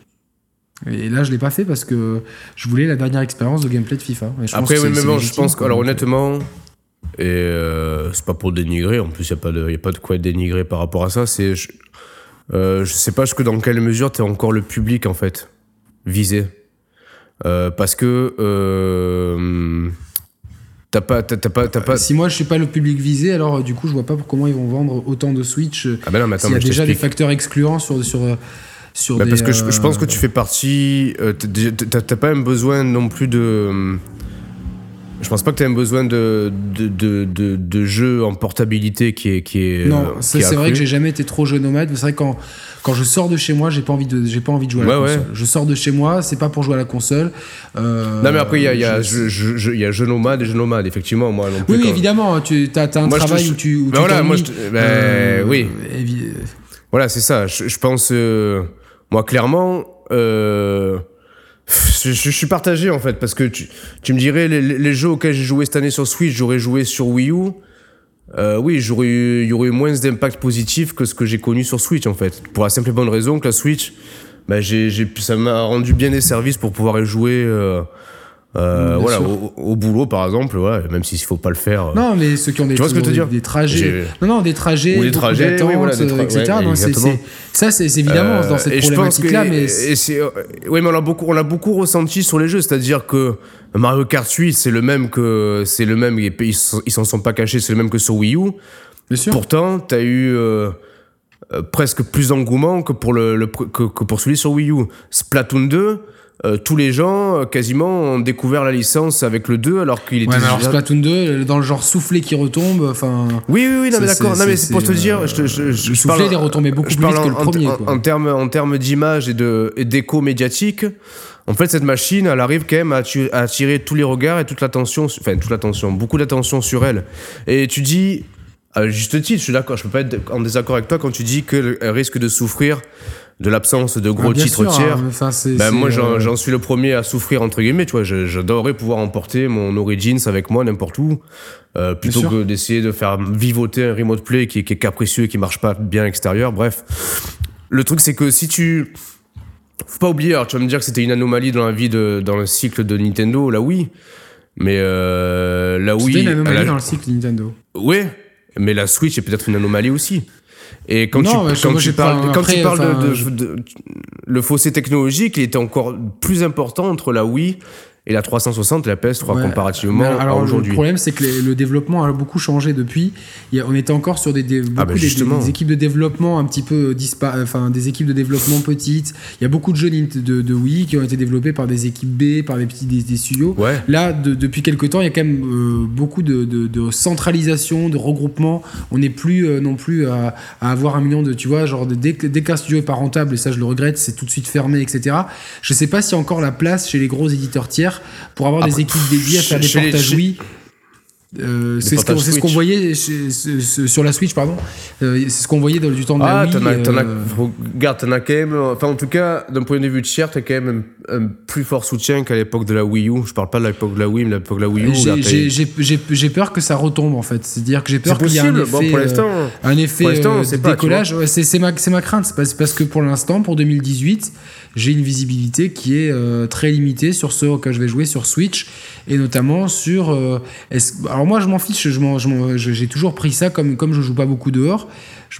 Et là, je l'ai pas fait parce que je voulais la dernière expérience de gameplay de FIFA. Après, oui, mais bon, je pense que, alors honnêtement, et euh, c'est pas pour dénigrer, en plus, il n'y a, pas de, y a pas de quoi dénigrer par rapport à ça. C'est, je, euh, je sais pas jusque dans quelle mesure tu es encore le public, en fait, visé. Euh, parce que T'as pas, t'as, pas, t'as pas. Si moi je suis pas le public visé, alors euh, du coup je vois pas comment ils vont vendre autant de Switch. Ah ben non, mais attends, il y a déjà des facteurs excluants sur sur euh, sur bah des, Parce que je, pense que tu fais partie. t'as pas même besoin non plus de. Je pense pas que tu aies besoin de, de, de, de, jeux en portabilité qui est. Qui est non, c'est vrai que j'ai jamais été trop jeu nomade. C'est vrai que quand, quand je sors de chez moi, j'ai pas envie de, j'ai pas envie de jouer à la console. Je sors de chez moi, c'est pas pour jouer à la console. Euh, non, mais après, il y a, y, a, y a jeu nomade et jeu nomade, effectivement. Moi, non plus, oui, évidemment. Tu as, as un travail où tu. Où ben voilà, moi, je, ben, euh, oui. Voilà, c'est ça. Je, pense. Euh, moi, clairement. Euh, je, suis partagé en fait, parce que tu, tu me dirais, les, les, jeux auxquels j'ai joué cette année sur Switch, j'aurais joué sur Wii U. Euh, oui, j'aurais il y aurait eu moins d'impact positif que ce que j'ai connu sur Switch en fait. Pour la simple et bonne raison que la Switch, bah, ça m'a rendu bien des services pour pouvoir y jouer. Euh, euh, voilà, au, boulot par exemple, ouais, même s'il faut pas le faire. Euh. Non, mais ceux qui ont des, tu vois ce que des, des trajets, non, non, des trajets, ou des trajets, oui, voilà, des etc. ça, c'est évidemment dans cette problématique-là, mais oui, mais on l'a beaucoup, on beaucoup ressenti sur les jeux, c'est-à-dire que Mario Kart 8, c'est le même que, c'est le même, ils s'en sont pas cachés, c'est le même que sur Wii U. Bien sûr. Pourtant, t'as eu euh, presque plus d'engouement que pour le, que, que pour celui sur Wii U. Splatoon 2 euh, tous les gens euh, quasiment ont découvert la licence avec le 2 alors qu'il était ouais, mais alors Splatoon 2 euh, dans le genre soufflé qui retombe enfin oui oui oui non, mais d'accord. non mais c'est pour te dire je, je, je, le soufflé est retombé beaucoup plus vite que le premier en, en, termes en termes d'image et de d'écho médiatique en fait cette machine elle arrive quand même à, attirer tous les regards et toute l'attention enfin toute l'attention beaucoup d'attention sur elle. Et tu dis à juste titre je suis d'accord je peux pas être en désaccord avec toi quand tu dis qu'elle risque de souffrir de l'absence de gros ah, titres tiers. Hein, ben, moi, euh, j'en suis le premier à souffrir, entre guillemets. Tu vois, j'adorerais pouvoir emporter mon Origins avec moi n'importe où, euh, plutôt que d'essayer de faire vivoter un remote play qui, qui est capricieux et qui marche pas bien extérieur. Bref. Le truc, c'est que si tu. Faut pas oublier, alors tu vas me dire que c'était une anomalie dans la vie de, dans le cycle de Nintendo, là oui. Mais euh, là oui. C'était une anomalie dans le cycle de Nintendo. Oui, mais la Switch est peut-être une anomalie aussi. Et quand tu, quand tu parles, quand tu parles de, de, le fossé technologique, il était encore plus important entre la Wii et la 360 et la PS3 comparativement à aujourd'hui. Le problème, c'est que le développement a beaucoup changé depuis. on était encore sur des, beaucoup ah, bah, des, équipes de développement un petit peu enfin des équipes de développement petites. Il y a beaucoup de jeux de, de, Wii qui ont été développés par des équipes B, par des petits des, studios. Là, depuis quelques temps, il y a quand même euh, beaucoup de, centralisation, de regroupement. On n'est plus euh, non plus à, avoir un million de, tu vois, genre dès, dès qu'un studio est pas rentable, et ça je le regrette, c'est tout de suite fermé, etc. Je sais pas a encore la place chez les gros éditeurs tiers pour avoir des équipes dédiées à faire des portages Wii. Euh, c'est ce qu'on ce voyait chez- ce- ce- sur la Switch, pardon. Euh, c'est ce qu'on voyait dans, du temps de la Ah, Wii. t'en as, t'en as- euh, regarde, t'en as quand même, enfin en tout cas, d'un point de vue de share, t'as quand même un, plus fort soutien qu'à l'époque de la Wii U. Je parle pas de l'époque de la Wii, mais de l'époque de la Wii U. j'ai- peur que ça retombe en fait. C'est-à-dire que j'ai peur qu'il y ait un effet, Bon, pour euh, un effet pour euh, pas, décollage. Ouais, c'est ma, ma crainte. C'est parce, parce que pour l'instant, pour 2018, j'ai une visibilité qui est euh, très limitée sur ce que je vais jouer sur Switch et notamment sur. alors moi, je m'en fiche. J'ai toujours pris ça comme comme je joue pas beaucoup dehors.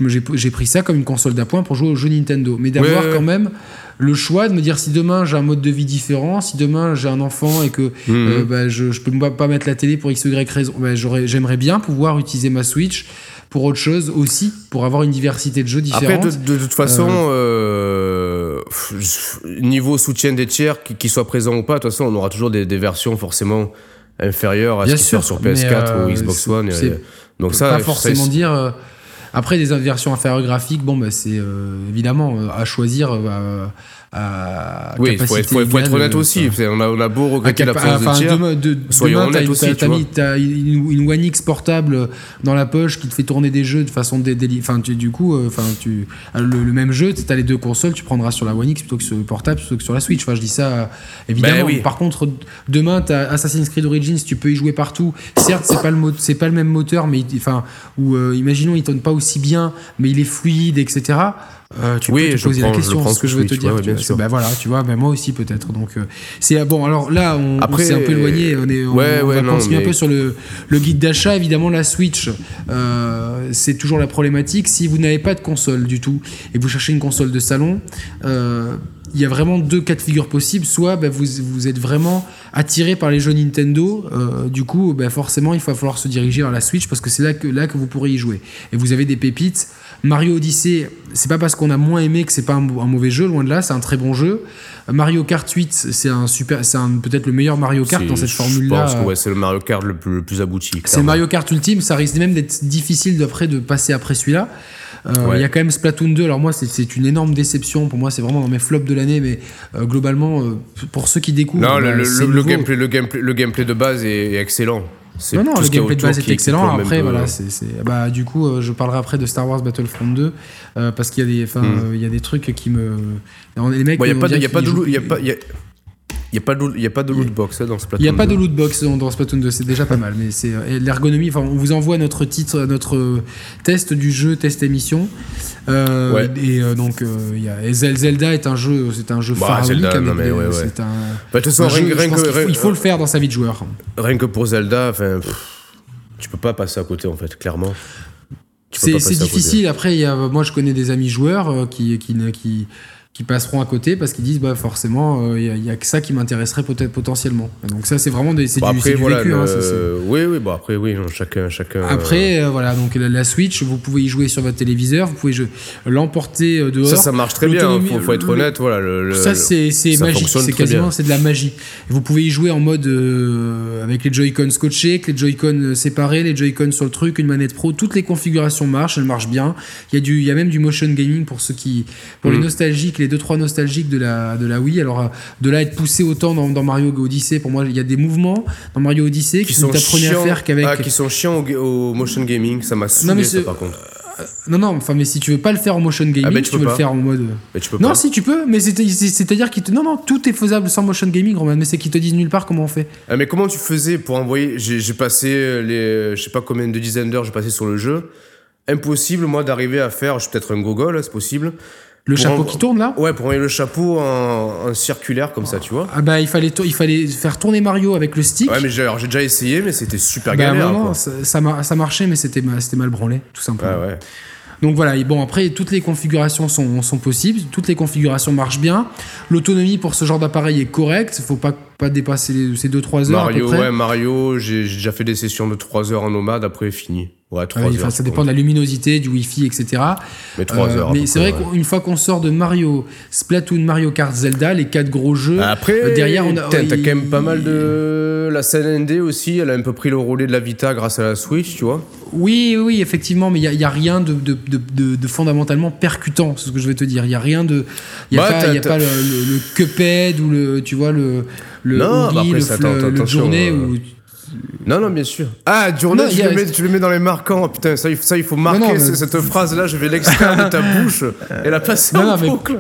J'ai pris ça comme une console d'appoint pour jouer aux jeux Nintendo, mais d'avoir ouais. quand même le choix de me dire si demain j'ai un mode de vie différent, si demain j'ai un enfant et que Mhm. euh, bah, je, je peux pas- mettre la télé pour x ou y raison, bah, j'aimerais bien pouvoir utiliser ma Switch pour autre chose aussi, pour avoir une diversité de jeux Après, différentes. de, de toute façon, euh, pff, niveau soutien des tiers, qui, qui soient présents ou pas, de toute façon, on aura toujours des, des versions forcément inférieures à Bien ce qui sort sur mais, PS4 euh, ou Xbox One. et- donc ça, pas ça, forcément dire. Après, des versions inférieures graphiques, bon, bah, c'est euh, évidemment euh, à choisir euh, à, Oui, il faut, être- faut- faut être honnête aussi. euh, On a, on a beau regretter capa- l'absence enfin, de tiers. demain, de- soyons demain, t'as honnêtes une- aussi, t'as- t'as mis- t'as une, une One X portable dans la poche qui te fait tourner des jeux de façon dé- déli- enfin tu- du coup euh, enfin tu le, le même jeu tu as les deux consoles tu prendras sur la One X plutôt que sur le portable plutôt que sur la Switch enfin je dis ça euh, évidemment Ben oui. par contre demain tu as Assassin's Creed Origins tu peux y jouer partout certes c'est pas le c'est pas le même moteur mais enfin ou euh, imaginons il tourne pas aussi bien mais il est fluide etc euh, tu Oui, peux te je poser prends- la question ce que je veux te dire ouais, bien sûr. Ben voilà tu vois ben moi aussi peut-être donc euh, c'est bon alors là on, on Après, s'est un peu éloigné on est on, ouais, on ouais, va non, continuer un peu sur le, le guide d'achat évidemment la Switch euh, c'est toujours la problématique si vous n'avez pas de console du tout et que vous cherchez une console de salon euh, il y a vraiment deux cas de figure possibles. Soit ben, vous, vous êtes vraiment attiré par les jeux Nintendo, euh, du coup, ben, forcément, il va falloir se diriger vers la Switch parce que c'est là que, là que vous pourrez y jouer. Et vous avez des pépites. Mario Odyssey, c'est pas parce qu'on a moins aimé que c'est pas un, un mauvais jeu, loin de là, c'est un très bon jeu. Mario Kart 8, c'est un super, c'est peut-être le meilleur Mario Kart dans cette Je formule-là. pense que ouais, c'est le Mario Kart le plus, le plus abouti. C'est. Mario Kart Ultime, ça risque même d'être difficile d'après de passer après celui-là. Euh, Il y a quand même Splatoon 2, alors moi c'est- une énorme déception, pour moi c'est vraiment dans mes flops de l'année, mais euh, globalement, euh, pour ceux qui découvrent... Non, le, bah, le- le- gameplay, le, gameplay, le gameplay de base est, est excellent. Non, non, le y gameplay de base qui excellent. Après, voilà, c'est, c'est- bah, du coup, euh, je parlerai après de Star Wars Battlefront 2 euh, parce qu'il y a des, Hmm. euh, il y a des trucs qui me, les mecs. Il n'y a pas de, dirait y a pas jouent- y a pas, y a- pas de, y a pas de loot box hein, dans ce plateau. Il n'y a pas de loot box dans, dans Splatoon 2, c'est déjà pas mal. Mais c'est et l'ergonomie. Enfin, on vous envoie notre titre, notre euh, test du jeu, test émission. Euh, Ouais. Et euh, donc, euh, il y a Zelda est un jeu, c'est un jeu Bah, pharaonique. Zelda, avec non, mais des- ouais, ouais. C'est un, Bah, de toute façon, un rien, jeu, que- je rien pense que, qu'il faut, rien- il faut le faire dans sa vie de joueur. rien que pour Zelda, enfin, tu peux pas passer à côté en fait, clairement. C'est difficile. Après, il y a, moi, je connais des amis joueurs euh, qui, qui, ne- qui, qui passeront à côté parce qu'ils disent, bah, forcément, euh, il n'y a, que ça qui m'intéresserait peut-être potentiellement. Donc, ça, c'est vraiment des, c'est Bon, du, après, c'est du voilà, vécu. le- hein, ça, oui, oui, bon, après, oui, non, chacun, chacun. euh, Après, euh, voilà, donc la, la Switch, vous pouvez y jouer sur votre téléviseur, vous pouvez l'emporter euh, dehors. ça, ça marche très bien. hein, faut, faut être honnête, voilà. Le, ça c'est magique, c'est quasiment c'est de la magie. Vous pouvez y jouer en mode euh, avec les Joy-Con scotchés, avec les Joy-Con euh, séparés, les Joy-Con sur le truc, une manette pro, toutes les configurations marchent, elles marchent bien. Il y a du, il y a même du motion gaming pour ceux qui, pour les Mhm. nostalgiques, les deux trois nostalgiques de la de la Wii. Alors euh, de là être poussé autant dans, dans Mario Odyssey, pour moi il y a des mouvements dans Mario Odyssey qui, sont t'apprenaient à chiants, faire qu'avec. ah, qui sont chiants au, motion gaming, ça m'a saoulé mais ça, c'est- par contre. Non non, enfin mais si tu veux pas le faire en motion gaming, Ah, tu, tu peux le faire en mode. Mais tu peux Non, pas. si tu peux, mais c'est- c'est- c'est-à-dire qu'ils te. Non, non, tout est faisable sans motion gaming, Roman, mais c'est qu'ils te disent nulle part comment on fait. Ah, mais comment tu faisais pour envoyer J'ai j'ai passé les, je sais pas combien de dizaines d'heures j'ai passé sur le jeu. Impossible, moi, d'arriver à faire. Je suis peut-être un gogol, c'est possible. Le chapeau en- qui tourne là Ouais, pour envoyer le chapeau en, en circulaire comme ça, tu vois. Ah bah il fallait, il fallait faire tourner Mario avec le stick. Ouais, mais j'ai alors, j'ai déjà essayé, mais c'était super bah galère. non, non, ça, ça mar- ça marchait, mais c'était ma- c'était mal branlé, tout simplement. Ouais, ouais. Donc voilà, et bon après toutes les configurations sont, sont possibles, toutes les configurations marchent bien. L'autonomie pour ce genre d'appareil est correcte, faut pas, pas dépasser les- ces 2-3 heures à peu Mario, près. ouais, Mario, j'ai déjà fait des sessions de 3 heures en nomade, après fini. Ouais, 3 Ouais, heures. ça dépend de la luminosité, du wifi, etc. Mais 3 Euh, heures. mais c'est vrai ouais. qu'une fois qu'on sort de Mario, Splatoon, Mario Kart, Zelda, les quatre gros jeux, Après, euh, derrière on a. t'as quand même pas mal de. La scène ND aussi, elle a un peu pris le relais de la Vita grâce à la Switch, tu vois. Oui, oui, effectivement, mais il n'y a, rien de, de, de, fondamentalement percutant, c'est ce que je vais te dire. Il n'y a rien de. Il n'y a Bah, pas, t'as- y a t'as- pas le, le, le Cuphead ou le. Tu vois, le. Le Non, Ori, bah après, le, ça, le journée euh, où. Non, non, bien sûr. Ah, Journée, Non, tu, le mets, tu le mets dans les marquants. Putain, ça, il- ça il faut marquer non, mais- ce- cette phrase-là. Je vais l'extraire de ta bouche et la passer Non, en mais- boucle.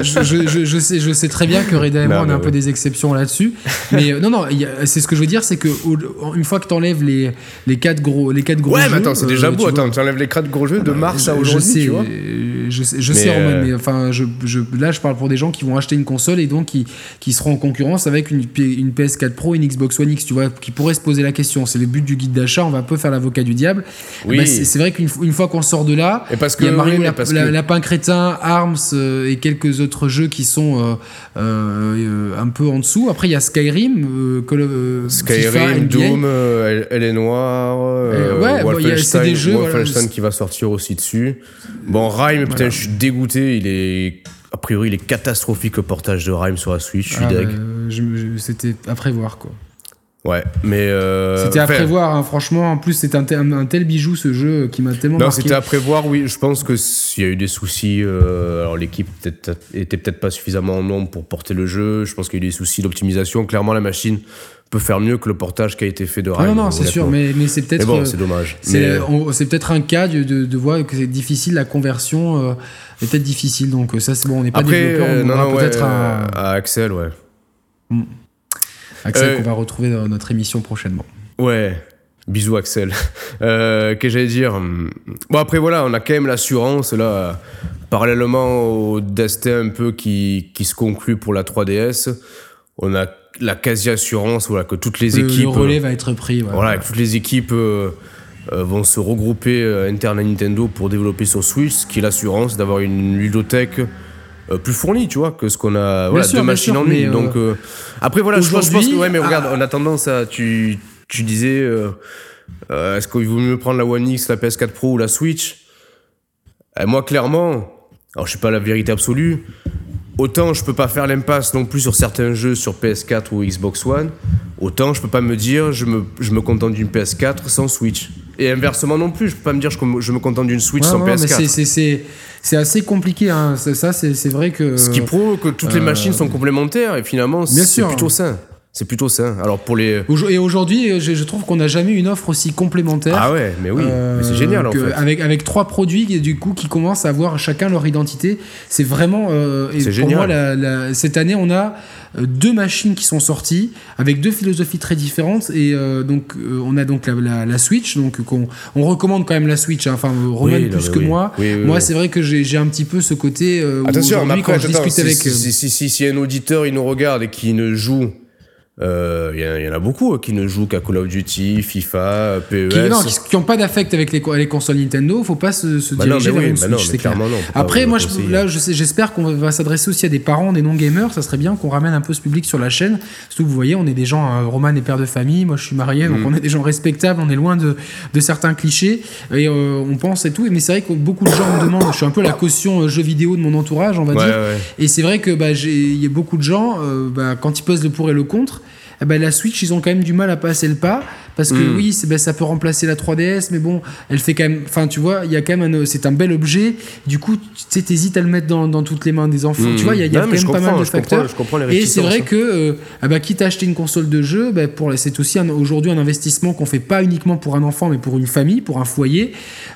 je, je- je- je sais, je sais très bien que Reda et moi, Non, on est un peu ouais. des exceptions là-dessus. Mais euh, non, non, c'est ce que je veux dire, c'est que au- une fois que t'enlèves les, les quatre gros, les quatre gros Ouais, jeux, mais attends, c'est euh, déjà tu beau. vois, Attends, tu enlèves les crades gros jeux de mars à je- aujourd'hui, je sais, tu vois. euh, Je sais, je Mais, sais euh, mais enfin, je, je- là, je parle pour des gens qui vont acheter une console et donc qui, qui seront en concurrence avec une, une PS4 Pro et une Xbox One X, tu vois, qui pourraient se poser la question. C'est le but du guide d'achat, on va un peu faire l'avocat du diable. Oui. Bah, c'est c'est vrai qu'une fois- qu'on sort de là, Et parce il y a que- Mario oui, La- que- Lapin Crétin, Arms euh, et quelques autres jeux qui sont euh, euh, un peu en dessous. Après, il y a Skyrim, Call of- FIFA, Skyrim. Doom, Elle, est noire, ouais, Wolfenstein, des jeux, Wolfenstein qui va sortir aussi dessus. Bon, Rhyme, putain, je suis dégoûté. Il est, a priori, il est catastrophique le portage de Rhyme sur la Switch. Je suis Ah, deg. bah, C'était à prévoir, quoi. Ouais, mais. euh, C'était à enfin, prévoir, hein, franchement. En plus, c'est un, tel- un tel bijou ce jeu qui m'a tellement Non, c'était à prévoir, oui. Je pense que s'il y a eu des soucis, euh, alors l'équipe peut-être- était peut-être pas suffisamment en nombre pour porter le jeu. Je pense qu'il y a eu des soucis d'optimisation. Clairement, la machine peut faire mieux que le portage qui a été fait de Ah Rhyme. non, non, c'est sûr, mais, mais c'est peut-être. Mais bon, euh, c'est dommage. c'est Mais- peut-être un cas de, de, de voir que c'est difficile, la conversion euh, est peut-être difficile. Donc, ça, c'est bon, on n'est pas Après, développeur, on non, peut-être un à Axel, ouais. Axel euh, qu'on va retrouver dans notre émission prochainement. Ouais. Bisous Axel. Euh, que j'allais dire? Bon après voilà, on a quand même l'assurance là, parallèlement au destin un peu qui, qui se conclut pour la 3DS, on a la quasi-assurance voilà, que toutes les Le, équipes... le relais va être pris. voilà. Voilà, que toutes les équipes euh, euh, vont se regrouper interne à Nintendo pour développer sur Switch, ce qui est l'assurance d'avoir une ludothèque plus fournie, tu vois, que ce qu'on a. Voilà, sûr, deux machines sûr, en une. mais, euh, Donc, euh, après, voilà, je pense, je pense que. Ouais, mais regarde, ah. on a tendance à. Tu, tu disais. euh, euh, Est-ce qu'il vaut mieux prendre la One X, la PS4 Pro ou la Switch? Euh, Moi, clairement, alors je sais pas la vérité absolue. Autant je peux pas faire l'impasse non plus sur certains jeux sur PS4 ou Xbox One, autant je peux pas me dire je me, je me contente d'une PS4 sans Switch. Et inversement non plus, je peux pas me dire je, je me contente d'une Switch Ouais, sans ouais, mais PS4. c'est- c'est- c'est c'est assez compliqué. Hein. Ça, c'est c'est vrai que. Ce qui prouve que toutes les machines sont complémentaires et finalement Bien c'est sûr. plutôt sain. C'est plutôt sain. Alors pour les... Aujo- Et aujourd'hui, je, je trouve qu'on n'a jamais eu une offre aussi complémentaire. Ah ouais, mais oui, Euh, c'est génial en fait. Avec, avec trois produits qui, du coup qui commencent à avoir chacun leur identité. C'est vraiment. euh, et pour génial. moi, la- la- cette année, on a euh, deux machines qui sont sorties avec deux philosophies très différentes. Et euh, donc, euh, on a donc la, la- la Switch. Donc, qu'on- on recommande quand même la Switch. hein. Enfin, Roman Oui, plus que oui. moi. Oui, oui, moi, c'est vrai que j'ai un petit peu ce côté. euh, Attention, après, quand je attends, discute si, avec. euh, si, si, si, si un auditeur il nous regarde et qui ne joue, euh, il y, en a- il y en a beaucoup euh, qui ne jouent qu'à Call of Duty, FIFA, euh, PES. qui non, qui n'ont pas d'affect avec les, co- les consoles Nintendo, faut pas se, se Bah non, diriger mais vers oui, une bah non, Switch, clair. non, Après, moi, je, là, je sais- j'espère qu'on va s'adresser aussi à des parents, des non-gamers. Ça serait bien qu'on ramène un peu ce public sur la chaîne. Surtout, que vous voyez, on est des gens, euh, Roman est père de famille, moi je suis marié, donc Mm. on est des gens respectables, on est loin de, de certains clichés. Et euh, on pense et tout. Mais c'est vrai que beaucoup de gens me demandent, je suis un peu la caution euh, jeux vidéo de mon entourage, on va Ouais, dire. ouais. Et c'est vrai que bah, il y a beaucoup de gens, euh, bah, quand ils posent le pour et le contre, eh ben, la Switch, ils ont quand même du mal à passer le pas. Parce que Mm. oui, ben, ça peut remplacer la 3DS, mais bon, elle fait quand même. Enfin, tu vois, il y a quand même un. C'est un bel objet. Du coup, tu sais, t'hésites à le mettre dans, dans toutes les mains des enfants. Tu vois, il y a, il y a Non, quand même pas mal de je comprends- facteurs. je comprends les Et c'est vrai hein. que euh, ah bah, quitte à acheter une console de jeu, bah, pour, c'est aussi aujourd'hui un investissement qu'on fait pas uniquement pour un enfant, mais pour une famille, pour un foyer.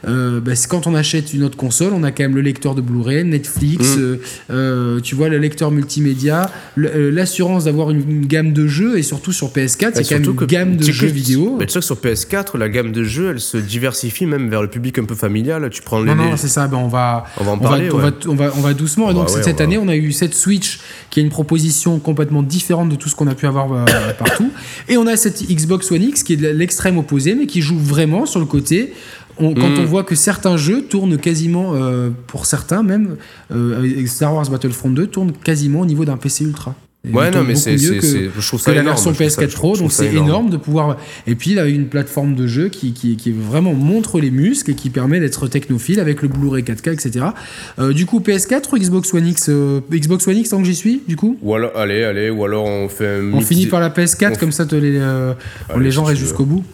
Euh, bah, c'est quand on achète une autre console, on a quand même le lecteur de Blu-ray, Netflix, Mm. euh, euh, tu vois, le lecteur multimédia, l'assurance d'avoir une, une gamme de jeux, et surtout sur PS4, Et c'est quand même une gamme de jeux vidéo. Mais tu sais que sur PS4, la gamme de jeux, elle se diversifie même vers le public un peu familial. Tu prends les. Non, non, c'est ça. Ben on va, On va en on va, on va, on va, on va doucement. Et donc Bah ouais, cette année, on a eu cette Switch qui est une proposition complètement différente de tout ce qu'on a pu avoir euh, partout. Et on a cette Xbox One X qui est l'extrême opposé, mais qui joue vraiment sur le côté. On- quand Mm. on voit que certains jeux tournent quasiment, euh, pour certains même, euh, Star Wars Battlefront 2 tourne quasiment au niveau d'un PC Ultra. Ouais, non, mais c'est. que- Je trouve que ça la énorme. version trouve ça- PS4 je Pro, donc c'est énorme de pouvoir. Et puis il a une plateforme de jeu qui, qui, qui vraiment montre les muscles et qui permet d'être technophile avec le Blu-ray 4K, etc. Euh, du coup, PS4 ou Xbox One X euh, Xbox One X tant que j'y suis, du coup? Ou alors, allez, allez, ou alors on fait un. On finit par la PS4, on comme ça te les, euh, Allez, les gens restent jusqu'au bout.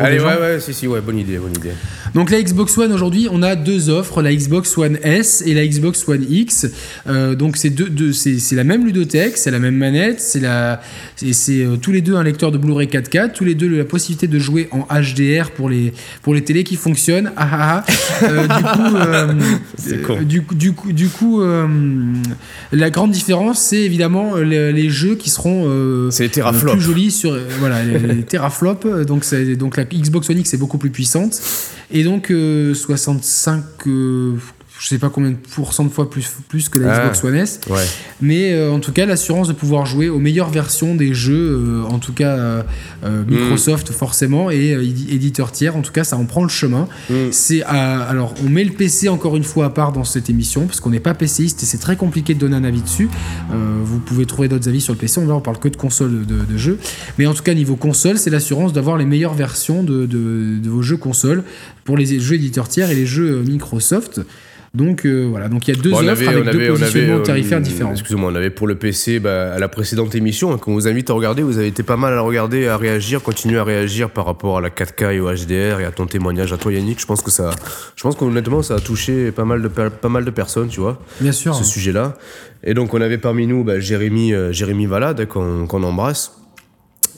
Allez, ouais, ouais, si, si, ouais, bonne idée, bonne idée. Donc la Xbox One aujourd'hui, on a deux offres, la Xbox One S et la Xbox One X. Euh, donc c'est deux, deux- c'est la même ludothèque, c'est la même manette, c'est la, c'est c'est, euh, tous les deux un lecteur de Blu-ray 4K, tous les deux la possibilité de jouer en HDR pour les pour les télés qui fonctionnent. Ah, ah, ah. Euh, du coup, du coup, du coup, du coup, la grande différence, c'est évidemment les, les jeux qui seront C'est plus jolis sur voilà les, les teraflops. Donc c'est donc la Xbox One X est beaucoup plus puissante. Et donc euh, 65 euh, je sais pas combien de pourcents de fois plus plus que la Ah. Xbox One S. Ouais. Mais euh, en tout cas, l'assurance de pouvoir jouer aux meilleures versions des jeux, euh, en tout cas euh, euh, Mm. Microsoft forcément et édi- éditeurs tiers, en tout cas, ça en prend le chemin. Mm. C'est alors on met le PC encore une fois à part dans cette émission parce qu'on n'est pas PCiste et c'est très compliqué de donner un avis dessus. Vous pouvez trouver d'autres avis sur le PC. On va on parle que de console de, de jeux, mais en tout cas niveau console, c'est l'assurance d'avoir les meilleures versions de, de- de vos jeux consoles pour les jeux éditeurs tiers et les jeux Microsoft. Donc euh, voilà, donc il y a deux Bon, offres avec deux positionnements euh, tarifaires différents. Excusez-moi, on avait pour le PC, bah, à la précédente émission, hein, qu'on vous invite à regarder, vous avez été pas mal à regarder, à réagir, continuer à réagir par rapport à la 4K et au HDR et à ton témoignage à toi Yannick. Je pense que ça, je pense qu'honnêtement, ça a touché pas mal de, pas mal de personnes, tu vois, Bien sûr. ce sujet-là. Et donc, on avait parmi nous bah, Jérémy, euh, Jérémy Valade, qu'on qu'on embrasse,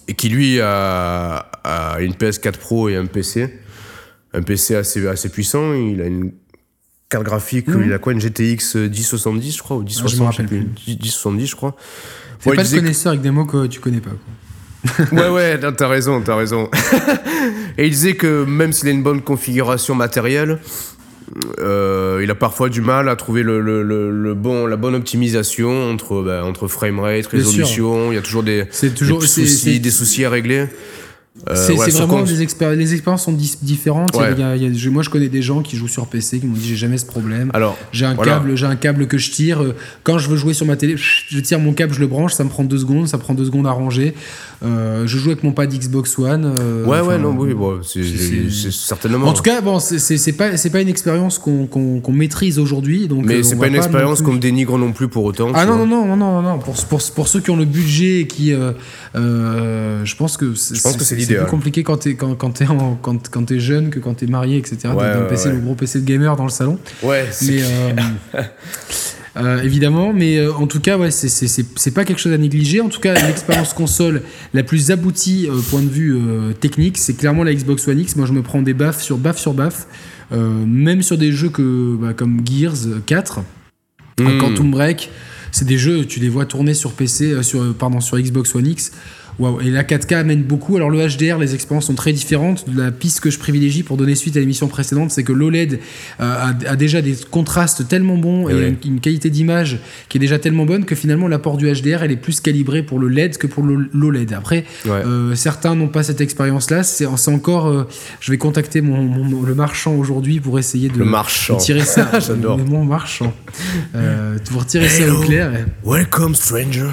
et qui lui a, a une PS4 Pro et un PC. Un PC assez, assez puissant, il a une carte graphique, Mhm. il a quoi, une GTX 1070, je crois, ou 1060, Ah, je me rappelle sais plus. 10 1070, je crois. C'est Ouais, pas le disait que- connaisseur avec des mots que tu connais pas. quoi. Ouais, ouais, t'as raison, t'as raison. Et il disait que même s'il a une bonne configuration matérielle, euh, il a parfois du mal à trouver le, le- le- le bon, la bonne optimisation entre, bah, entre framerate, résolution. Il y a toujours des, toujours soucis, des soucis à régler. Euh, c'est vraiment des. Les expériences sont différentes. Il y a- Ouais. il y a- il y a- je- moi, je connais des gens qui jouent sur PC qui m'ont dit j'ai jamais ce problème. Alors, J'ai un voilà. câble, j'ai un câble que je tire. euh, Quand je veux jouer sur ma télé, je tire mon câble, je le branche, ça me prend deux secondes, ça prend deux secondes à ranger. Euh, je joue avec mon pad Xbox One. euh, Ouais, ouais, non, oui, bon, c'est certainement. En tout cas, bon, c'est- pas, c'est pas une expérience qu'on qu'on maîtrise aujourd'hui. donc, euh, mais on c'est pas une expérience qu'on dénigre non plus pour autant. Ah non, non, non, non, non, non. Pour, pour, pour ceux qui ont le budget et qui. euh, euh, je pense que Je pense que c'est plus l'idéal. compliqué quand t'es quand, quand en- quand, quand t'es jeune que quand t'es marié, etc. Ouais, T'as un ouais, PC, ouais. le gros PC de gamer dans le salon. Ouais, c'est- Mais. euh, euh, évidemment, mais euh, en tout cas, ouais, c'est- c'est c'est- c'est pas quelque chose à négliger. En tout cas, l'expérience console la plus aboutie au point de vue euh, technique, c'est clairement la Xbox One X. Moi, je me prends des baffes sur baffes sur baffes, euh, même sur des jeux que, bah, comme Gears 4. Hmm. Un Quantum Break, c'est des jeux, tu les vois tourner sur PC, euh, sur, euh, pardon, sur Xbox One X. Waouh, et la 4K amène beaucoup. Alors le HDR, les expériences sont très différentes. La piste que je privilégie pour donner suite à l'émission précédente, c'est que l'OLED euh, a, a déjà des contrastes tellement bons et une, une qualité d'image qui est déjà tellement bonne que finalement l'apport du HDR, elle est plus calibrée pour le LED que pour le- l'OLED. Après, Ouais. euh, certains n'ont pas cette expérience-là. C'est encore. euh, je vais contacter mon, mon- le marchand aujourd'hui pour essayer de, Le marchand. de tirer ça. J'adore. Mon marchand. Euh, pour tirer ça au clair. Welcome, stranger.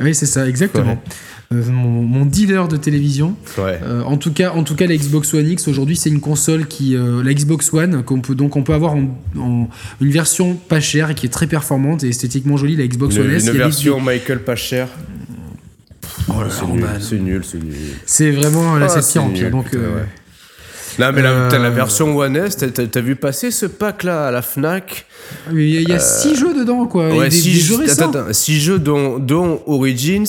Oui, c'est ça, exactement. Mon, mon dealer de télévision. Ouais. Euh, en tout cas, en tout cas, la Xbox One X aujourd'hui, c'est une console qui, euh, la Xbox One, qu'on peut donc on peut avoir en, en- une version pas chère et qui est très performante et esthétiquement jolie. La Xbox Une, One S, une version Michael pas cher. Oh là là, c'est nul, c'est nul, c'est nul. c'est vraiment là, Ah, c'est pire en pire. Donc, putain, euh, ouais. Non, mais la, Euh, la version One S, t'as- vu passer ce pack-là à la Fnac? Il y a, il y a six jeux dedans, quoi. et Euh, Ouais, des, six, des jeux récents. attends, attends, six jeux dont, dont Origins,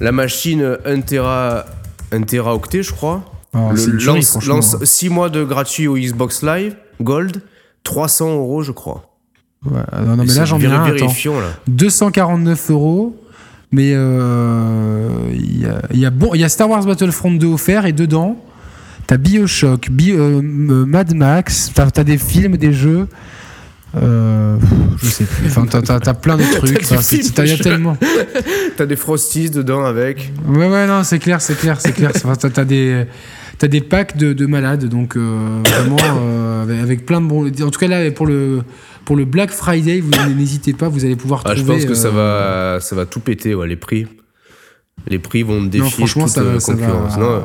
la machine 1 Tera, 1 Teraoctet, je crois. Le tuerie, lance, lance 6 mois de gratuit au Xbox Live, Gold, 300 euros, je crois. Ouais, non, non, mais là, j'en là. 249 euros. Mais euh, il y, a, il y a bon, il y a Star Wars Battlefront 2 offert et dedans, t'as Bioshock, Bi- euh, euh, Mad Max, t'as as des films, des jeux. Euh, je sais plus. Enfin, t'as- t'as t'as plein de trucs. Enfin, t'as- Il y a je- tellement. T'as des Frosties dedans avec. Ouais, ouais, non, c'est clair, c'est clair, c'est clair. Enfin, t'as t'as des. T'as des packs de, de malades, donc euh, vraiment euh, avec, avec plein de bons. En tout cas là, pour le pour le Black Friday, vous n'hésitez pas, vous allez pouvoir Ah, je trouver. pense que ça va, ça va tout péter, ouais, les prix. Les prix vont défier franchement, toute ça va- euh, ça va- concurrence. Non,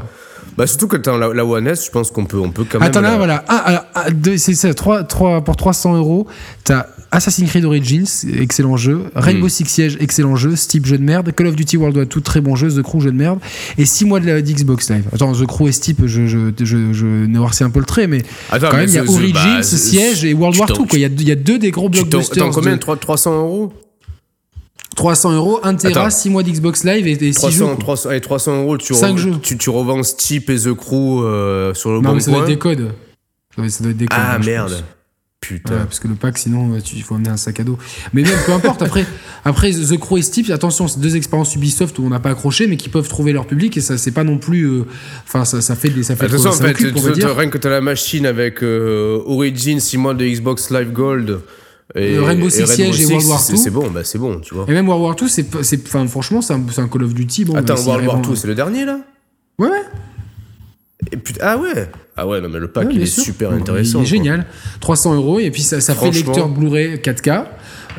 Bah, surtout que la, la One S, je pense qu'on peut, on peut quand même. Attends, là, la- voilà. Alors, un, deux, c'est ça, trois, trois, pour 300 euros, t'as Assassin's Creed Origins, excellent jeu. Rainbow Hmm. Six Siege, excellent jeu. Steep, jeu de merde. Call of Duty World War II, très bon jeu. The Crew, jeu de merde. Et 6 mois de la d'Xbox Live. Attends, The Crew et Steep, je, je, je, je noircis un peu le trait, mais Attends, quand mais même, il y a Origins, bah, et World War II. quoi. Il y a, il y a deux des gros blockbusters. t'en combien de 3- 300 euros? 300 euros, 1 Tera, Attends. 6 mois d'Xbox Live et 6 jeux. 300, quoi. 300, allez, 300 euros, tu, re- jeux. tu, tu revends Steep et The Crew euh, sur le Non, bon mais ça doit coin. être des codes. Ça doit, doit être des codes. Ah je merde. Putain. Ouais, parce que le pack, sinon, euh, il faut amener un sac à dos. Mais même, peu importe. Après, après The Crow et Steep, attention, c'est deux expériences Ubisoft où on n'a pas accroché, mais qui peuvent trouver leur public et ça, c'est pas non plus. euh, Enfin, ça, ça fait des. Ça fait Attention, trop- en ça fait, occupe, rien que t'as la machine avec euh, Origin, 6 mois de Xbox Live Gold et, Rainbow Six Siege et World War II. C'est bon, bah c'est bon, tu vois. Et même World War 2, c'est, enfin, franchement, c'est un, Call of Duty. Bon, Attends, World War 2, c'est le dernier là? Ouais, ouais. et putain, Ah ouais Ah ouais, non, mais le pack Ouais, il est sûr. super Bon, intéressant. Il est quoi. génial. 300 euros et puis ça, ça fait lecteur Blu-ray 4K.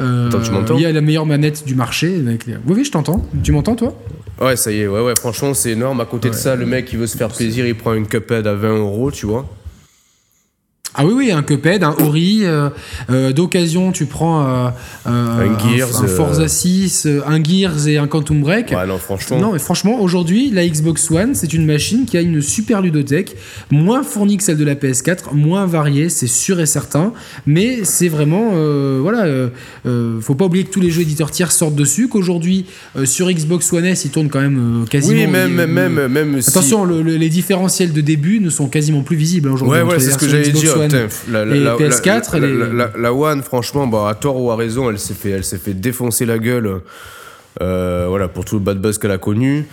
Euh, Attends, tu m'entends? Il y a la meilleure manette du marché. Avec les- Oui, oui, je t'entends. Tu m'entends, toi? Ouais, ça y est, ouais, ouais, franchement, c'est énorme. À côté de ça, le mec, il veut se faire plaisir, il prend une Cuphead à 20 euros, tu vois. Ah oui, oui, un Cuphead, un Ori. euh, euh, D'occasion, tu prends euh, Un Gears, un, Forza 6, euh, un Gears et un Quantum Break. Ouais, non, franchement. Non, mais franchement, aujourd'hui, la Xbox One, c'est une machine qui a une super ludothèque, moins fournie que celle de la PS4, moins variée, c'est sûr et certain, mais c'est vraiment, voilà, faut pas oublier que tous les jeux éditeurs tiers sortent dessus, qu'aujourd'hui, sur Xbox One S, ils tournent quand même quasiment... oui, même, même, même. Attention, le- le- les différentiels de début ne sont quasiment plus visibles hein, aujourd'hui. Ouais, ouais, c'est ce que j'allais dire. One la, la- et la- PS4, la, elle est- la- la- la One, franchement, bah, à tort ou à raison, elle s'est fait, elle s'est fait défoncer la gueule. euh, voilà, pour tout le bad buzz qu'elle a connu.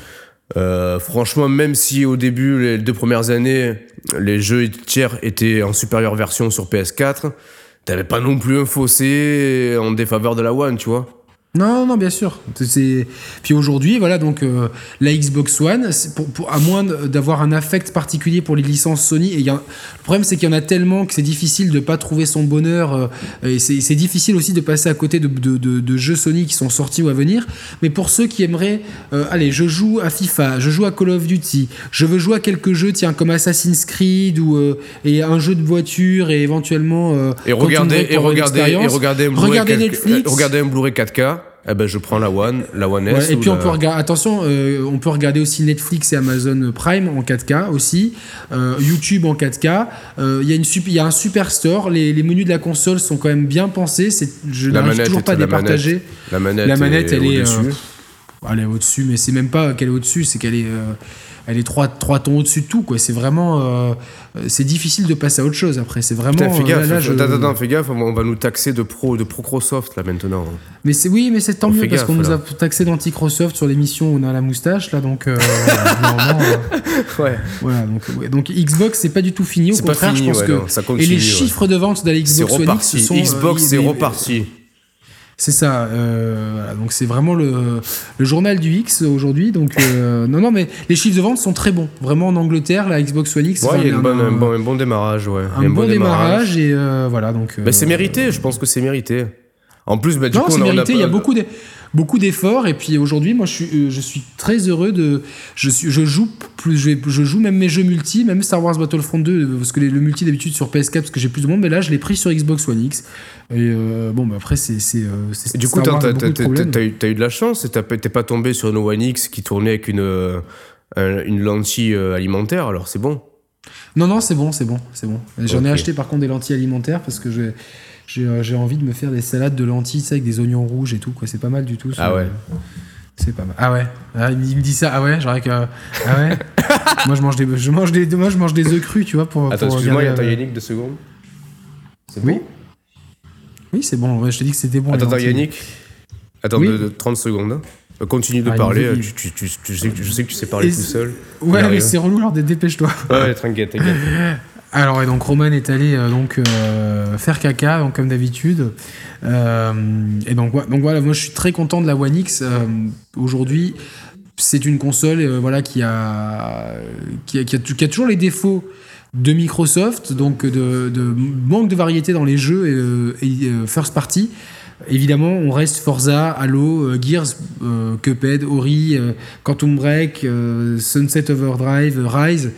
Euh, franchement, même si au début, les deux premières années, les jeux tiers étaient en supérieure version sur PS4, t'avais pas non plus un fossé en défaveur de la One, tu vois. Non, non, bien sûr. C'est puis aujourd'hui, voilà, donc euh, la Xbox One, c'est pour, pour- à moins d'avoir un affect particulier pour les licences Sony, et y a, le problème c'est qu'il y en a tellement que c'est difficile de pas trouver son bonheur, euh, et c'est c'est difficile aussi de passer à côté de, de- de- de jeux Sony qui sont sortis ou à venir. Mais pour ceux qui aimeraient, euh, allez, je joue à FIFA, je joue à Call of Duty, je veux jouer à quelques jeux, tiens, comme Assassin's Creed ou euh, et un jeu de voiture et éventuellement euh, Et regardez, et regardez, et regardez un Blu-ray Regardez 4K, Netflix. regardez un Blu-ray 4K, eh ben, je prends la One, la One S. Ouais, et puis on la- peut regarder, attention, euh, on peut regarder aussi Netflix et Amazon Prime en 4K aussi, euh, YouTube en 4K. Euh, Il y a une y a un super store. Les, les menus de la console sont quand même bien pensés. C'est, je La n'arrive toujours pas à la départager. manette- La manette, La manette, elle est, au-dessus. Elle est au-dessus, mais c'est même pas qu'elle est au-dessus, c'est qu'elle est, elle est trois, trois tons au-dessus de tout. Quoi. C'est vraiment, euh, euh, c'est difficile de passer à autre chose après. C'est vraiment. Putain, fais euh, gaffe, là, là, je- attends, attends, fais gaffe, on va- nous taxer de pro, de Procrosoft là maintenant. Mais c'est oui, mais c'est tant On mieux parce qu'on nous a taxé d'anti-Microsoft sur l'émission où on a la moustache là, donc euh, euh, Ouais. Voilà, donc, ouais, donc Xbox, c'est pas du tout fini. Au C'est pas contraire, fini, je pense ouais, que. non, ça et continue, les ouais. chiffres de vente de la Xbox One X sont. euh, Xbox, ils- c'est reparti. C'est ça. euh, voilà, donc c'est vraiment le, le journal du X aujourd'hui. Donc euh, non, non, mais les chiffres de vente sont très bons. Vraiment en Angleterre, la Xbox One X. Ouais, il y a une un, bonne- un- bon, un bon démarrage, ouais. Un bon démarrage et euh, voilà donc. Bah, c'est mérité, je pense que c'est mérité. En plus, bah, du non, coup, c'est on mérité. Il y a beaucoup de- beaucoup d'efforts et puis aujourd'hui, moi, je suis, euh, je suis très heureux de. Je suis, je joue plus, je, je joue même mes jeux multi, même Star Wars Battlefront 2, euh, parce que les- le multi d'habitude sur PS4 parce que j'ai plus de monde, mais là, je l'ai pris sur Xbox One X. Et euh, bon, bah après, c'est, du coup, t'as eu, t'as eu de la chance, et t'es pas tombé sur une One X qui tournait avec une, un- une lentille alimentaire, alors c'est bon? Non, non, c'est bon, c'est bon, c'est bon. J'en ai acheté par contre des lentilles alimentaires parce que j'ai, j'ai, euh, j'ai envie de me faire des salades de lentilles, avec des oignons rouges et tout, quoi. C'est pas mal du tout. Ah ouais. C'est pas mal. Ah ouais. Ah, il, me dit, ça. Ah ouais? J'aurais que. Ah ouais? moi je mange des. Je mange des. Moi je mange des œufs crus, tu vois, pour. Attends, excuse-moi, il y a regarder, ta euh, Yannick deux secondes. C'est Oui. bon? Oui, c'est bon. Ouais, je t'ai dit que c'était bon. Attends. Yannick. Attends, Oui. de, de 30 secondes. hein. Continue de Ah, parler, euh, tu, tu, tu, sais, je sais que tu sais parler Et tout seul. Ouais, mais c'est relou. Alors dépêche-toi. Ouais, t'inquiète, t'inquiète. Alors et donc Roman est allé euh, donc euh, faire caca comme d'habitude. Euh, et donc, voilà moi je suis très content de la One X. Aujourd'hui c'est une console voilà qui a qui a, toujours les défauts de Microsoft donc de, manque de variété dans les jeux et, first party. Évidemment, on reste Forza, Halo, Gears, Cuphead, Ori, Quantum Break, Sunset Overdrive, Rise.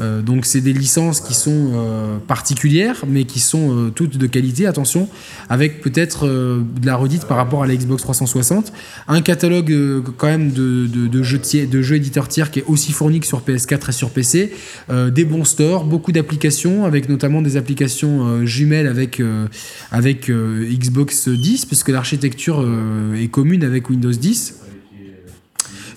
Euh, donc c'est des licences qui sont euh, particulières, mais qui sont euh, toutes de qualité, attention, avec peut-être de la redite par rapport à la Xbox 360. Un catalogue quand même de, jeux de jeux éditeurs tiers qui est aussi fourni que sur PS4 et sur PC. des bons stores, beaucoup d'applications, avec notamment des applications jumelles avec, avec Xbox 10, puisque l'architecture est commune avec Windows 10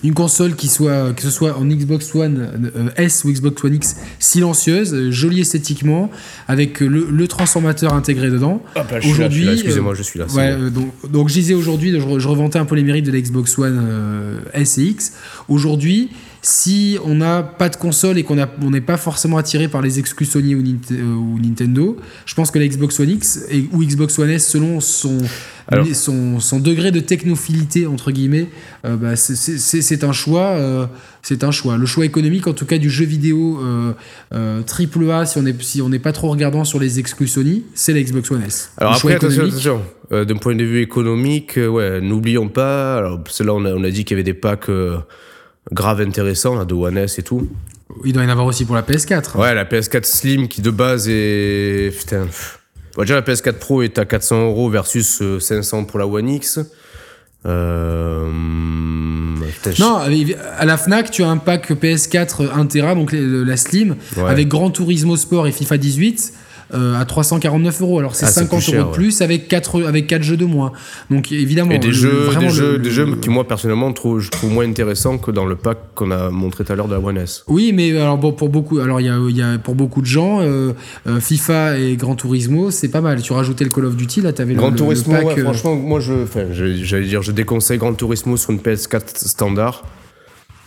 une console qui soit, que ce soit en Xbox One euh, S ou Xbox One X, silencieuse, euh, jolie esthétiquement, avec le, transformateur intégré dedans. aujourd'hui, excusez-moi, je suis là. Euh, donc, donc, je disais aujourd'hui, je, revantais un peu les mérites de la Xbox One S et X. Aujourd'hui, si on n'a pas de console et qu'on n'est pas forcément attiré par les exclus Sony ou, Nintendo, je pense que la Xbox One X ou Xbox One S, selon son, son, degré de technophilité, entre guillemets, euh, bah, c'est un choix. Euh, c'est un choix. Le choix économique, en tout cas, du jeu vidéo euh, triple A, si on n'est si on pas trop regardant sur les exclus Sony, c'est la Xbox One S. Alors après, attention, d'un point de vue économique, ouais, n'oublions pas, alors, là on a, on a dit qu'il y avait des packs grave intéressant, là, de One S et tout. Il doit y en avoir aussi pour la PS4. Ouais, la PS4 Slim qui de base est. Putain. déjà, la PS4 Pro est à 400 euros versus 500 euh, pour la One X. Euh... Non, à la Fnac, tu as un pack PS4 1 Tera, donc la Slim, avec Grand Turismo Sport et FIFA 18 euh, à 349 euros. Alors c'est 50 ah, euros de plus avec 4, avec 4 jeux de moins. Donc évidemment. Et des, jeux, des, jeux, des jeux qui, moi, personnellement, trouve, je trouve moins intéressants que dans le pack qu'on a montré tout à l'heure de la One S. Oui, mais alors bon, pour beaucoup, alors il y a, y a, pour beaucoup de gens, euh, euh, FIFA et Gran Turismo, c'est pas mal. Tu rajoutais le Call of Duty, là, t'avais Gran le, Turismo, franchement, moi, je, j'allais dire, je déconseille Gran Turismo sur une PS4 standard.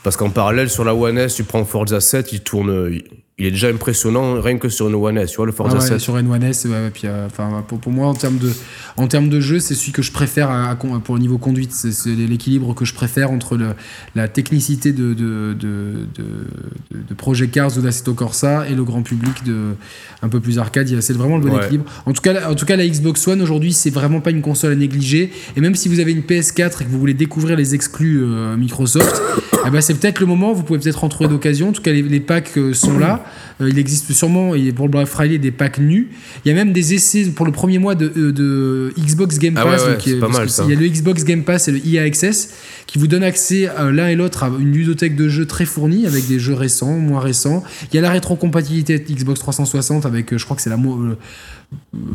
Parce qu'en parallèle, sur la One S, tu prends Forza 7, il tourne, il est déjà impressionnant rien que sur une One S, tu vois, le Forza ah Sur une One S, puis, euh, pour, pour, moi, en termes de, en termes de jeu, c'est celui que je préfère à, pour le niveau conduite. C'est l'équilibre que je préfère entre le, la technicité de, de, de, de, Project Cars ou d'Assetto Corsa et le grand public de, un peu plus arcade. C'est vraiment le bon équilibre. En tout, cas, en tout cas, la Xbox One aujourd'hui, c'est vraiment pas une console à négliger. Et même si vous avez une PS4 et que vous voulez découvrir les exclus euh, Microsoft, eh ben, c'est peut-être le moment. Vous pouvez peut-être en trouver d'occasion. En tout cas, les, les packs euh, sont là. Euh, il existe sûrement pour le Black Friday des packs nus. Il y a même des essais pour le premier mois de, euh, de Xbox Game ah Pass. il y a le Xbox Game Pass et le EA Access qui vous donnent accès l'un et l'autre à une ludothèque de jeux très fournie avec des jeux récents, moins récents. Il y a la rétrocompatibilité Xbox 360 avec, je crois que c'est la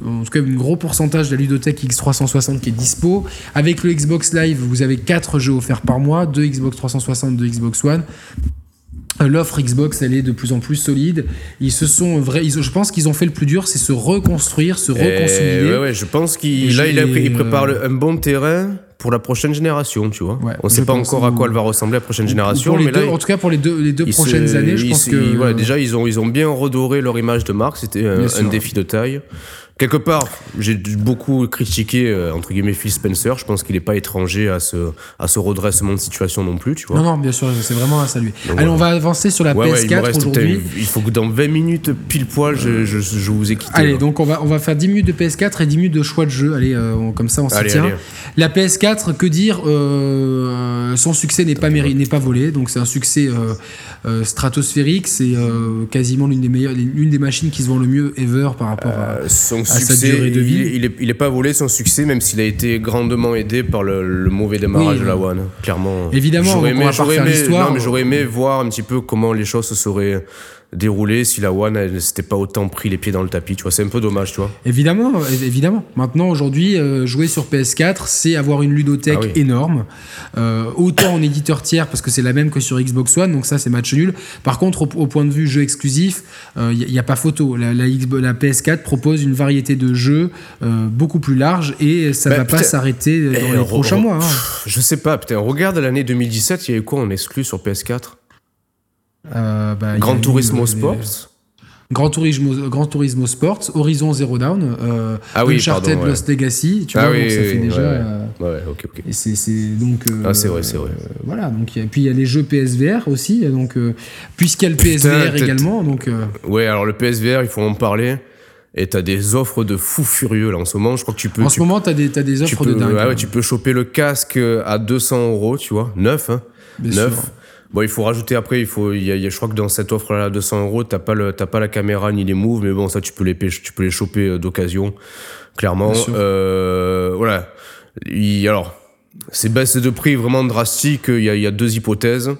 en tout cas un gros pourcentage de la ludothèque X360 qui est dispo. Avec le Xbox Live, vous avez 4 jeux offerts par mois, 2 Xbox 360, 2 Xbox One. L'offre Xbox, elle est de plus en plus solide. Ils se sont vrais, je pense qu'ils ont fait le plus dur, c'est se reconstruire, se reconsolider. Ouais, ouais, je pense qu'il là, il, a il prépare euh, un bon terrain pour la prochaine génération, tu vois. on ne sait pas encore à quoi elle va ressembler la prochaine génération, mais là, en tout cas pour les deux, les deux prochaines années, je pense que voilà, déjà ils ont ils ont bien redoré leur image de marque. C'était un, un défi de taille. Quelque part, j'ai beaucoup critiqué, euh, entre guillemets, Phil Spencer. Je pense qu'il n'est pas étranger à ce, à ce redressement de situation non plus, tu vois. Non, non, bien sûr, c'est vraiment à saluer. Allez, on va avancer sur la PS4 aujourd'hui. Il faut que dans 20 minutes, pile poil, je, je, je vous ai quitté. Allez, donc on va, on va faire 10 minutes de PS4 et 10 minutes de choix de jeu. Allez, euh, comme ça, on s'y tient. La PS4, que dire euh, Son succès n'est pas, n'est pas volé. Donc c'est un succès stratosphérique. C'est quasiment l'une des, meilleures, l'une des machines qui se vend le mieux ever par rapport à succès, Il, est, pas volé son succès, même s'il a été grandement aidé par le, mauvais démarrage de la One. Clairement. Évidemment, j'aurais aimé, j'aurais aimé voir un petit peu comment les choses se seraient déroulé si la One elle s'était pas autant pris les pieds dans le tapis tu vois. C'est un peu dommage tu vois. Évidemment évidemment. Maintenant aujourd'hui euh, jouer sur PS4 c'est avoir une ludothèque ah énorme. Euh, autant en éditeur tiers parce que c'est la même que sur Xbox One donc ça c'est match nul. Par contre au, point de vue jeu exclusif il euh, n'y a, pas photo. La, la, la, PS4 propose une variété de jeux beaucoup plus large et ça ne bah, va pas s'arrêter dans eh, les prochains mois hein. je sais pas putain regarde l'année 2017 il y avait quoi en exclu sur PS4 euh, bah, Grand Turismo Sports Grand Turismo, Grand Turismo Sports, Horizon Zero Down, euh, ah oui, Uncharted Lost Legacy, tu ah vois, oui, ça fait déjà. Ouais, ok, ok. Et c'est donc. Euh, ah, c'est vrai, c'est vrai. Euh, voilà, donc, et puis il y a les jeux PSVR aussi, donc, puisqu'il y a le PSVR également. Donc, Ouais, alors le PSVR, il faut en parler. Et t'as des offres de fou furieux là en ce moment. Je crois que tu peux. En tu, ce moment, t'as des, t'as des offres peux, de dingue. ouais, ouais, tu peux choper le casque à 200 euros, tu vois, neuf, hein, Bien neuf. sûr. Bon, il faut rajouter après, il faut, il y a, il y a- je crois que dans cette offre-là, à 200 euros, t'as pas le, t'as pas la caméra ni les moves, mais bon, ça, tu peux les, tu peux les choper euh, d'occasion, clairement. Euh, voilà. Il- alors, ces baisses de prix vraiment drastiques, il y a, il y a deux hypothèses.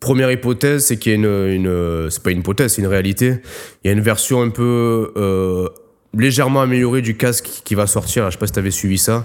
Première hypothèse, c'est qu'il y a une, une c'est pas une hypothèse, c'est une réalité. Il y a une version un peu euh, légèrement améliorée du casque qui va sortir. Je sais pas si t'avais suivi ça.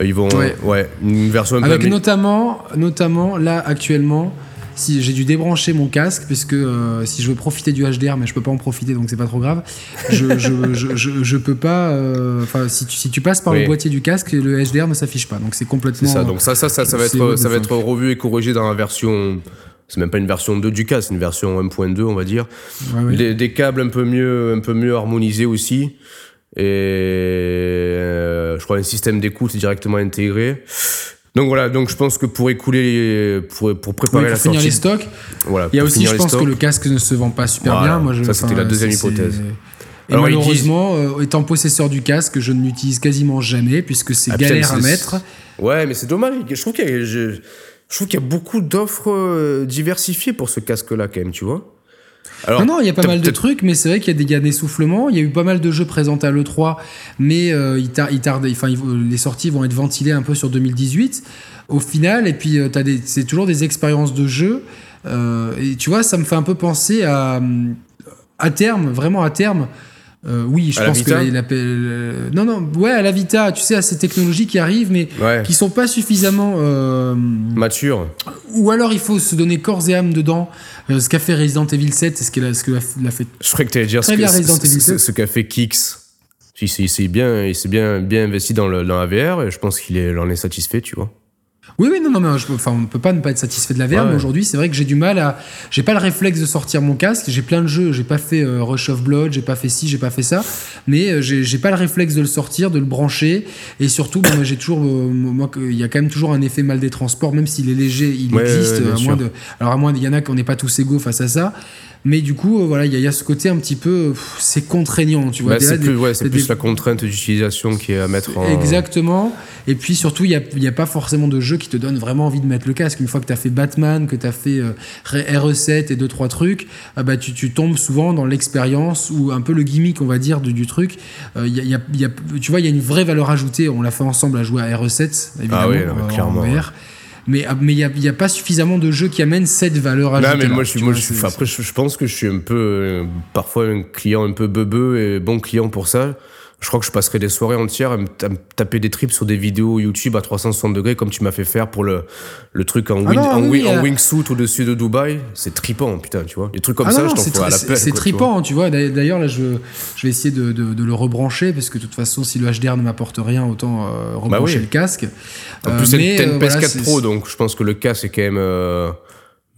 Euh, Ils vont, Ouais. ouais, une version un Avec notamment, notamment, là, actuellement, si j'ai dû débrancher mon casque, puisque euh, si je veux profiter du HDR, mais je peux pas en profiter, donc c'est pas trop grave, je, je, je, je, je peux pas. euh, Enfin, si, tu, si tu passes par Oui. le boîtier du casque, le HDR ne s'affiche pas. Donc c'est C'est complètement. ça. Donc ça, ça, ça, ça va c'est être, ça va être revu et corrigé dans la version. C'est même pas une version 2 du casque, c'est une version 1.2, on va dire. Des, des câbles un peu mieux, un peu mieux harmonisés aussi. Et euh, je crois un système d'écoute directement intégré. Donc voilà, donc je pense que pour écouler, pour, pour Oui, préparer pour la finir sortie, les stocks. voilà, Il y a aussi, je pense stocks. que le casque ne se vend pas super Voilà. bien. Moi, je, Ça, c'était la deuxième hypothèse. Et Alors, malheureusement, euh, étant possesseur du casque, je ne l'utilise quasiment jamais puisque c'est Ah, galère à mettre. Ouais, mais c'est dommage. Je trouve qu'il y a, je, je trouve qu'il y a beaucoup d'offres euh, diversifiées pour ce casque-là, quand même, tu vois. Alors, non, non, il y a pas mal de trucs, mais c'est vrai qu'il y a des, il y a des soufflements. Il y a eu pas mal de jeux présentés à l'E3, mais euh, ils tar- ils tardent, enfin, ils vont- les sorties vont être ventilées un peu sur 2018 au final. Et puis, euh, t'as des- c'est toujours des expériences de jeu. Euh, et tu vois, ça me fait un peu penser à, à terme, vraiment à terme. Euh, oui, je À pense que la- la- non, non, ouais, à la Vita, tu sais, à ces technologies qui arrivent, mais Ouais, qui sont pas suffisamment euh, mature. ou alors il faut se donner corps et âme dedans. Euh, ce qu'a fait Resident Evil 7, c'est ce qu'il a, ce que l'a- fait Je que tu allais dire ce, bien, ce- Resident ce- Evil ce- 7. ce qu'a fait Kix. Il s'est- bien, il s'est bien, bien investi dans, le, dans la VR et je pense qu'il est, en est satisfait, tu vois. Oui, oui, non, non, mais je, enfin, on ne peut pas ne pas être satisfait de la VR, Ouais. mais aujourd'hui, c'est vrai que j'ai du mal à. J'ai pas le réflexe de sortir mon casque. J'ai plein de jeux. J'ai pas fait euh, Rush of Blood, j'ai pas fait ci, j'ai pas fait ça. Mais euh, j'ai pas le réflexe de le sortir, de le brancher. Et surtout, bon, moi, j'ai toujours. euh, moi, il y a quand même toujours un effet mal des transports, même s'il est léger, il Ouais, existe. à moins de, alors, à moins, il y en a qu'on n'est pas tous égaux face à ça. Mais du coup, euh, voilà, il y, a- il y a ce côté un petit peu. pff, C'est contraignant, tu vois. Bah, c'est plus, ouais, c'est des- plus la contrainte d'utilisation qui est à mettre en. Exactement. Et puis surtout, il n'y a, il y a pas forcément de jeu qui te donne vraiment envie de mettre le casque. Une fois que tu as fait Batman, que tu as fait euh, RE7 et deux trois trucs, ah bah, tu, tu tombes souvent dans l'expérience ou un peu le gimmick, on va dire, du, du truc. Euh, y a- y a- tu vois, il y a une vraie valeur ajoutée. On l'a fait ensemble à jouer à RE7, évidemment, Ah oui, euh, en clairement, VR. ouais. Mais ah, mais il n'y a, il y a pas suffisamment de jeux qui amènent cette valeur ajoutée. Non, mais là, moi, je moi, vois, enfin, après, je, je pense que je suis un peu, euh, parfois, un client un peu beubeux et bon client pour ça. Je crois que je passerai des soirées entières à me, taper des trips sur des vidéos YouTube à 360 degrés comme tu m'as fait faire pour le, le truc en, Ah wing, non, en, oui, wing- oui, en euh. wingsuit au-dessus de Dubaï. C'est tripant, putain, tu vois. Des trucs comme Ah ça, non, je t'en c'est fais à la peine. c'est quoi, tu vois. D'ailleurs, là, je, je vais essayer de, de- de le rebrancher parce que de toute façon, si le HDR ne m'apporte rien, autant euh, rebrancher oui. le casque. En Euh, plus, c'est mais, t'as une euh, voilà, PS4 c'est- Pro, donc je pense que le casque est quand même euh,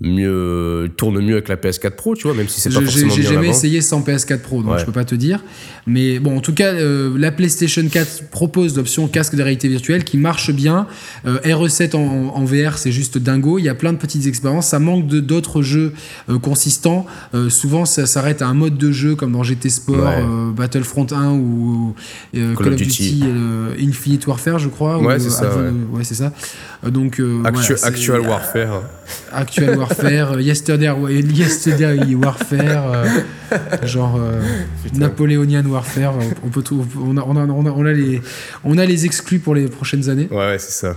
mieux, tourne mieux avec la PS4 Pro, tu vois, même si c'est pas forcément j'ai jamais essayé sans PS4 Pro, donc Ouais. je peux pas te dire. Mais bon, en tout cas, euh, la PlayStation 4 propose l'option casque de réalité virtuelle qui marche bien. Euh, RE7 en, en VR, c'est juste dingo. Il y a plein de petites expériences. Ça manque de d'autres jeux euh, consistants. Euh, souvent, ça s'arrête à un mode de jeu comme dans GT Sport, Ouais. Battlefront 1 ou euh, Call, of Duty, Infinite Warfare, je crois. Ouais, ou, c'est ça, ouais. c'est ça. Donc, Actu- voilà, Actual Warfare. Actual Warfare, euh, Yesterday, Yesterday Warfare, euh, genre euh, Napoleonian Warfare. On, peut tout- on, a, on, a, on, a, on a les, on a les exclus pour les prochaines années. Ouais, ouais, c'est ça.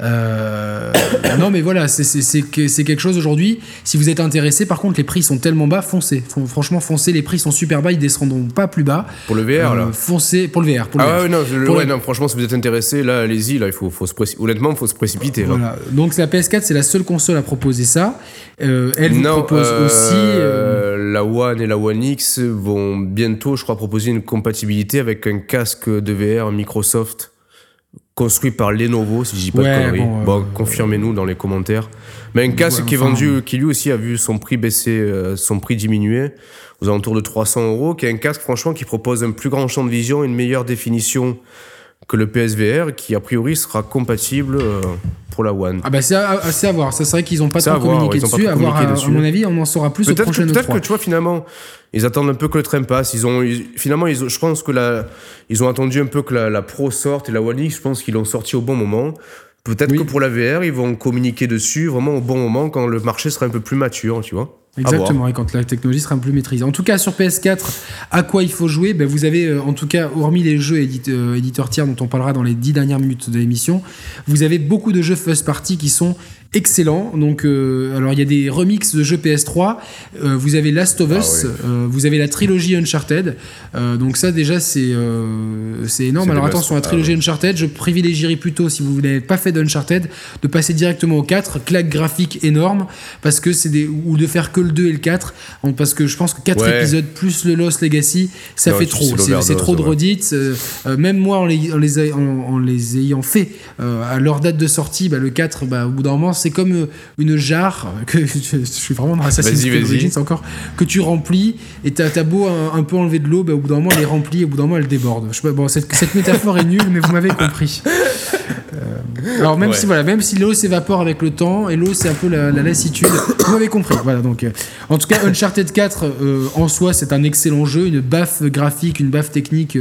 Euh, non, mais voilà, c'est- c'est c'est que- c'est quelque chose aujourd'hui. Si vous êtes intéressé, par contre, les prix sont tellement bas, foncez. Fon- Franchement, foncez. Les prix sont super bas, ils descendront pas plus bas. Pour le VR, là. Euh, foncez pour le VR. Pour le Ah VR. ouais, non, Pour ouais, le- non, franchement, si vous êtes intéressé, là, allez-y, là, il faut, faut se honnêtement, il faut se précipiter. là. Voilà. Donc la PS4, c'est la seule console à proposer ça. Euh, elle vous non, propose euh, aussi. la One et la One X vont bientôt, je crois, proposer une compatibilité avec un casque de VR Microsoft construit par Lenovo, si je dis pas Ouais, de conneries. bon, Bon, confirmez-nous dans les commentaires. Mais un casque Ouais, qui est vendu, qui lui aussi a vu son prix baisser, euh, son prix diminuer aux alentours de 300 euros, qui est un casque, franchement, qui propose un plus grand champ de vision, une meilleure définition que le PSVR, qui a priori sera compatible euh, pour la One. Ah bah c'est à, à voir. Ça c'est vrai qu'ils n'ont pas trop voir, communiqué dessus. À voir, à, mon avis, on en saura plus au Peut-être que, prochain peut-être E3. que tu vois finalement ils attendent un peu que le train passe. Ils ont ils- finalement ils je pense que la ils ont attendu un peu que la, la Pro sorte et la One X. Je pense qu'ils l'ont sorti au bon moment. Peut-être Oui. que pour la VR ils vont communiquer dessus vraiment au bon moment quand le marché sera un peu plus mature, tu vois. Exactement, et quand la technologie sera un peu plus maîtrisée. En tout cas, sur PS4, à quoi il faut jouer? Ben, Vous avez, euh, en tout cas, hormis les jeux édite- euh, éditeurs tiers dont on parlera dans les dix dernières minutes de l'émission, vous avez beaucoup de jeux first party qui sont excellents. Donc, euh, alors il y a des remixes de jeux PS3. euh, vous avez Last of Ah Us. ouais. euh, vous avez la trilogie Uncharted. donc ça, déjà, c'est c'est énorme. Alors attention, la masses. trilogie Uncharted, je privilégierais plutôt, si vous n'avez pas fait d'Uncharted, de passer directement au 4, claque graphique énorme, parce que c'est des ou de faire que le 2 et le 4, en- parce que je pense que 4 Ouais. épisodes plus le Lost Legacy, ça Non, fait trop. C'est trop de redites. même moi, en les, en les, a- en- en les ayant fait à leur date de sortie, bah, le 4, bah, au bout d'un moment, c'est comme euh, une jarre que je, je suis vraiment dans Assassin's Creed. Origins encore que tu remplis et t'as t'as beau un, un peu enlever de l'eau, bah, au bout d'un moment, elle est remplie et au bout d'un moment, elle déborde. Je sais pas, bon, cette, cette métaphore est nulle, mais vous m'avez compris. Euh, alors même Ouais. si voilà, même si l'eau s'évapore avec le temps et l'eau c'est un peu la, la lassitude, vous m'avez compris. Voilà donc, euh, en tout cas Uncharted 4 euh, en soi c'est un excellent jeu, une baffe graphique, une baffe technique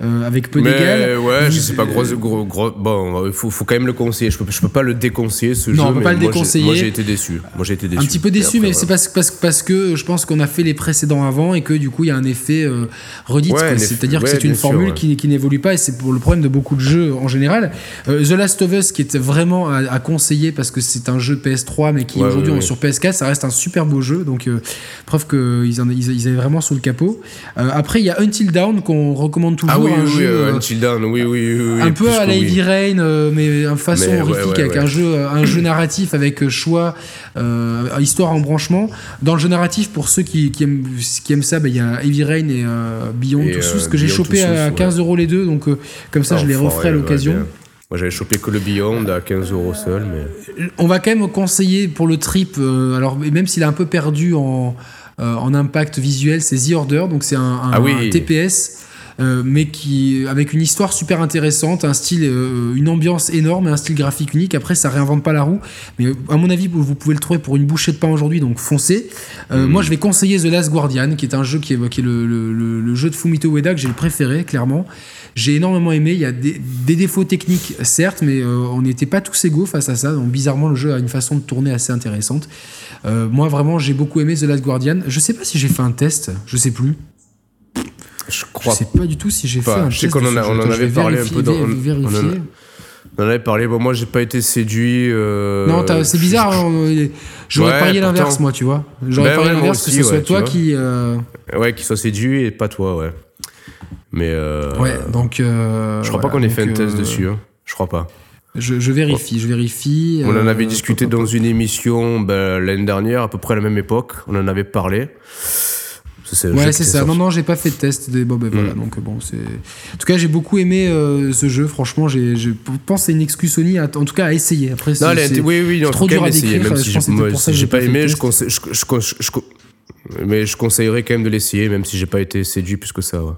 avec peu d'égal. Ouais, je Vous- sais pas, gros, gros, gros, bon, il faut, faut quand même le conseiller. Je peux, je peux pas le déconseiller ce Non, jeu. on peut pas le déconseiller. Moi j'ai été déçu. Moi j'ai été déçu. un petit peu déçu, après, mais c'est parce, parce, parce que je pense qu'on a fait les précédents avant et que du coup il y a un effet euh, redite. Ouais, C'est-à-dire que c'est une sûr, formule qui, qui n'évolue pas et c'est pour le problème de beaucoup de jeux en général. Euh, The Last of Us qui était vraiment à, à conseiller parce que c'est un jeu PS3 mais qui aujourd'hui sur PS4 ça reste un super beau jeu donc euh, preuve qu'ils en- ils, ils avaient vraiment sous le capot. Euh, après il y a Until Dawn qu'on recommande toujours. Ah oui, un oui, jeu, Until Dawn, oui, oui, un peu à la. Heavy Rain, mais en façon horrifique, avec ouais. un jeu, un jeu narratif avec choix, euh, histoire en branchement. Dans le jeu narratif, pour ceux qui, qui aiment, qui aiment ça, bah, il y a Heavy Rain et euh, Beyond Et, Two euh, que j'ai chopé à Souls, 15 euros les deux, donc euh, comme ça Ah, je les referai à l'occasion. Moi j'avais chopé que le Beyond à 15 euros seul, mais. On va quand même conseiller pour le trip, euh, alors même s'il est un peu perdu en, euh, en impact visuel, c'est The Order, donc c'est un, un- Ah oui. un TPS. Euh, mais qui avec une histoire super intéressante, un style, euh, une ambiance énorme et un style graphique unique. Après, ça réinvente pas la roue, mais à mon avis, vous, vous pouvez le trouver pour une bouchée de pain aujourd'hui, donc foncez. Euh, Mhm. Moi, je vais conseiller The Last Guardian, qui est un jeu qui est, qui est le, le- le- le jeu de Fumito Ueda que j'ai le préféré, clairement. J'ai énormément aimé. Il y a des, des défauts techniques, certes, mais on n'était pas tous égaux face à ça. Donc, bizarrement, le jeu a une façon de tourner assez intéressante. Moi, vraiment, j'ai beaucoup aimé The Last Guardian. Je sais pas si j'ai fait un test, je sais plus. Je Je crois sais pas du tout si j'ai fait un Je sais qu'on en a- on en je avait parlé un peu dans- on- on en a- On en avait parlé. Bon, moi j'ai pas été séduit. euh, Non, c'est bizarre. J'aurais Ouais, parié l'inverse, moi, tu vois. J'aurais Ben parié ouais, l'inverse que ce soit ouais, toi qui. euh, Ouais, qu'il soit séduit et pas toi, ouais. Mais. euh, Ouais, donc. euh, Je crois pas qu'on ait fait un test euh, dessus. hein. Je crois pas. Je, je vérifie, je vérifie. On en avait discuté dans une émission ben, l'année dernière, à peu près à la même époque. On en avait parlé. Ouais, c'est ça. Non, non, j'ai pas fait de test. Des... Bon, ben voilà. Mm. Donc, bon, c'est. En tout cas, j'ai beaucoup aimé euh, ce jeu. Franchement, j'ai, je pense que c'est une excuse Sony, à- en tout cas, à essayer. Après, c'est, Non, elle oui, oui, non, trop dur à essayer, décrire, même je si pense que j'ai- c'était moi, pour ça que j'ai j'ai pas aimé, je conseille, je, je, je- je- mais je conseillerais quand même de l'essayer, même si j'ai pas été séduit plus que ça. ouais.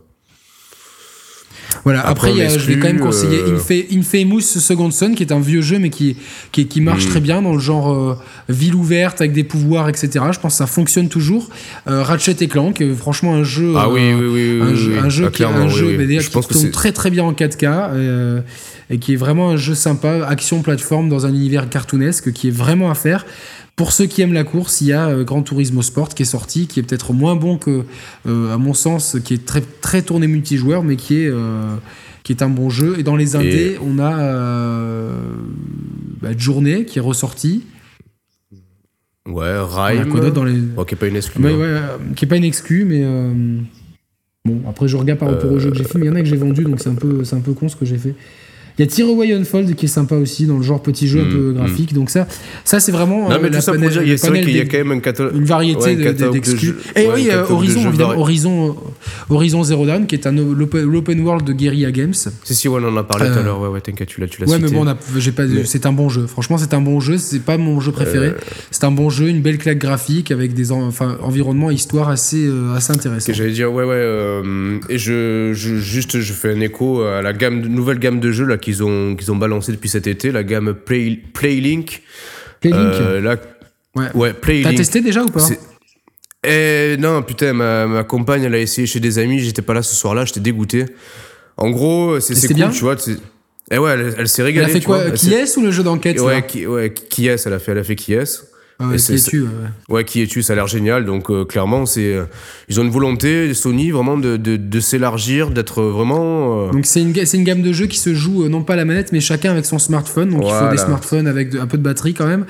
Voilà, Après, a- je vais quand même conseiller euh, Infa- Infamous Second Son, qui est un vieux jeu, mais qui, qui, qui marche Mm. très bien dans le genre euh, ville ouverte, avec des pouvoirs, etc. Je pense que ça fonctionne toujours. Euh, Ratchet et Clank, euh, franchement, un jeu. Ah euh, oui, oui, oui, un oui, jeu, un jeu Ah, qui, un jeu Je qui pense tourne très très bien en 4K euh, et qui est vraiment un jeu sympa, action plateforme dans un univers cartoonesque qui est vraiment à faire. Pour ceux qui aiment la course, il y a euh, Gran Turismo Sport qui est sorti, qui est peut-être moins bon que, euh, à mon sens, qui est très très tourné multijoueur, mais qui est euh, qui est un bon jeu. Et dans les indés, Et- on a euh, bah, Journée qui est ressorti. Ouais, On a Rhyme. Dans les Ok, pas une excuse. Ouais, ouais, euh, qui est pas une exclu, mais euh, bon, après je regarde par rapport au jeu que j'ai fait, mais il y en a que j'ai vendu, donc c'est un peu, un peu con ce que j'ai fait. Il y a Tear Away Unfold qui est sympa aussi dans le genre petit jeu un Mm, peu graphique, donc ça, ça c'est vraiment Non, euh, mais la tout ça pour panel- dire, y a- le c'est vrai panel qu'il y a des- quand même un catalogue. une variété ouais, un de- de- d'exclus. Et ouais, oui, euh, Horizon, évidemment, Horizon, Horizon Zero Dawn, qui est un l'open world de Guerrilla Games. Si, si, ouais, on en a parlé tout à Euh, l'heure. Ouais, ouais, t'inquiète, tu l'as tu l'as Ouais, cité. mais bon, on a- j'ai pas, Mais- c'est un bon jeu. Franchement, c'est un bon jeu. C'est pas mon jeu préféré. Euh, C'est un bon jeu, une belle claque graphique avec des en- enfin, environnements, histoire assez, euh, assez Que intéressants. j'allais dire, ouais, ouais. euh, et je, je- juste, je fais un écho à la gamme, nouvelle gamme de jeux là, qu'ils ont, qu'ils ont balancé depuis cet été, la gamme Play, Playlink. Playlink Euh, là, Ouais. ouais, Playlink. T'as testé déjà ou pas Eh non, putain, ma, ma compagne, elle a essayé chez des amis, j'étais pas là ce soir-là, j'étais dégoûté. En gros, c'est cool, bien tu vois. Eh ouais, elle, elle s'est Elle régalée. a fait quoi elle Qui est ou le jeu d'enquête Ouais, qui, ouais, qui est Elle a fait, elle a fait qui est ouais, et qui c'est- es-tu, ouais. Ouais, qui es-tu Ça a l'air génial. Donc euh, clairement, c'est euh, ils ont une volonté Sony vraiment de, de, de s'élargir, d'être vraiment. euh, Donc c'est une, c'est une gamme de jeux qui se joue non pas à la manette mais chacun avec son smartphone. Donc il faut Voilà. des smartphones avec de- un peu de batterie quand même.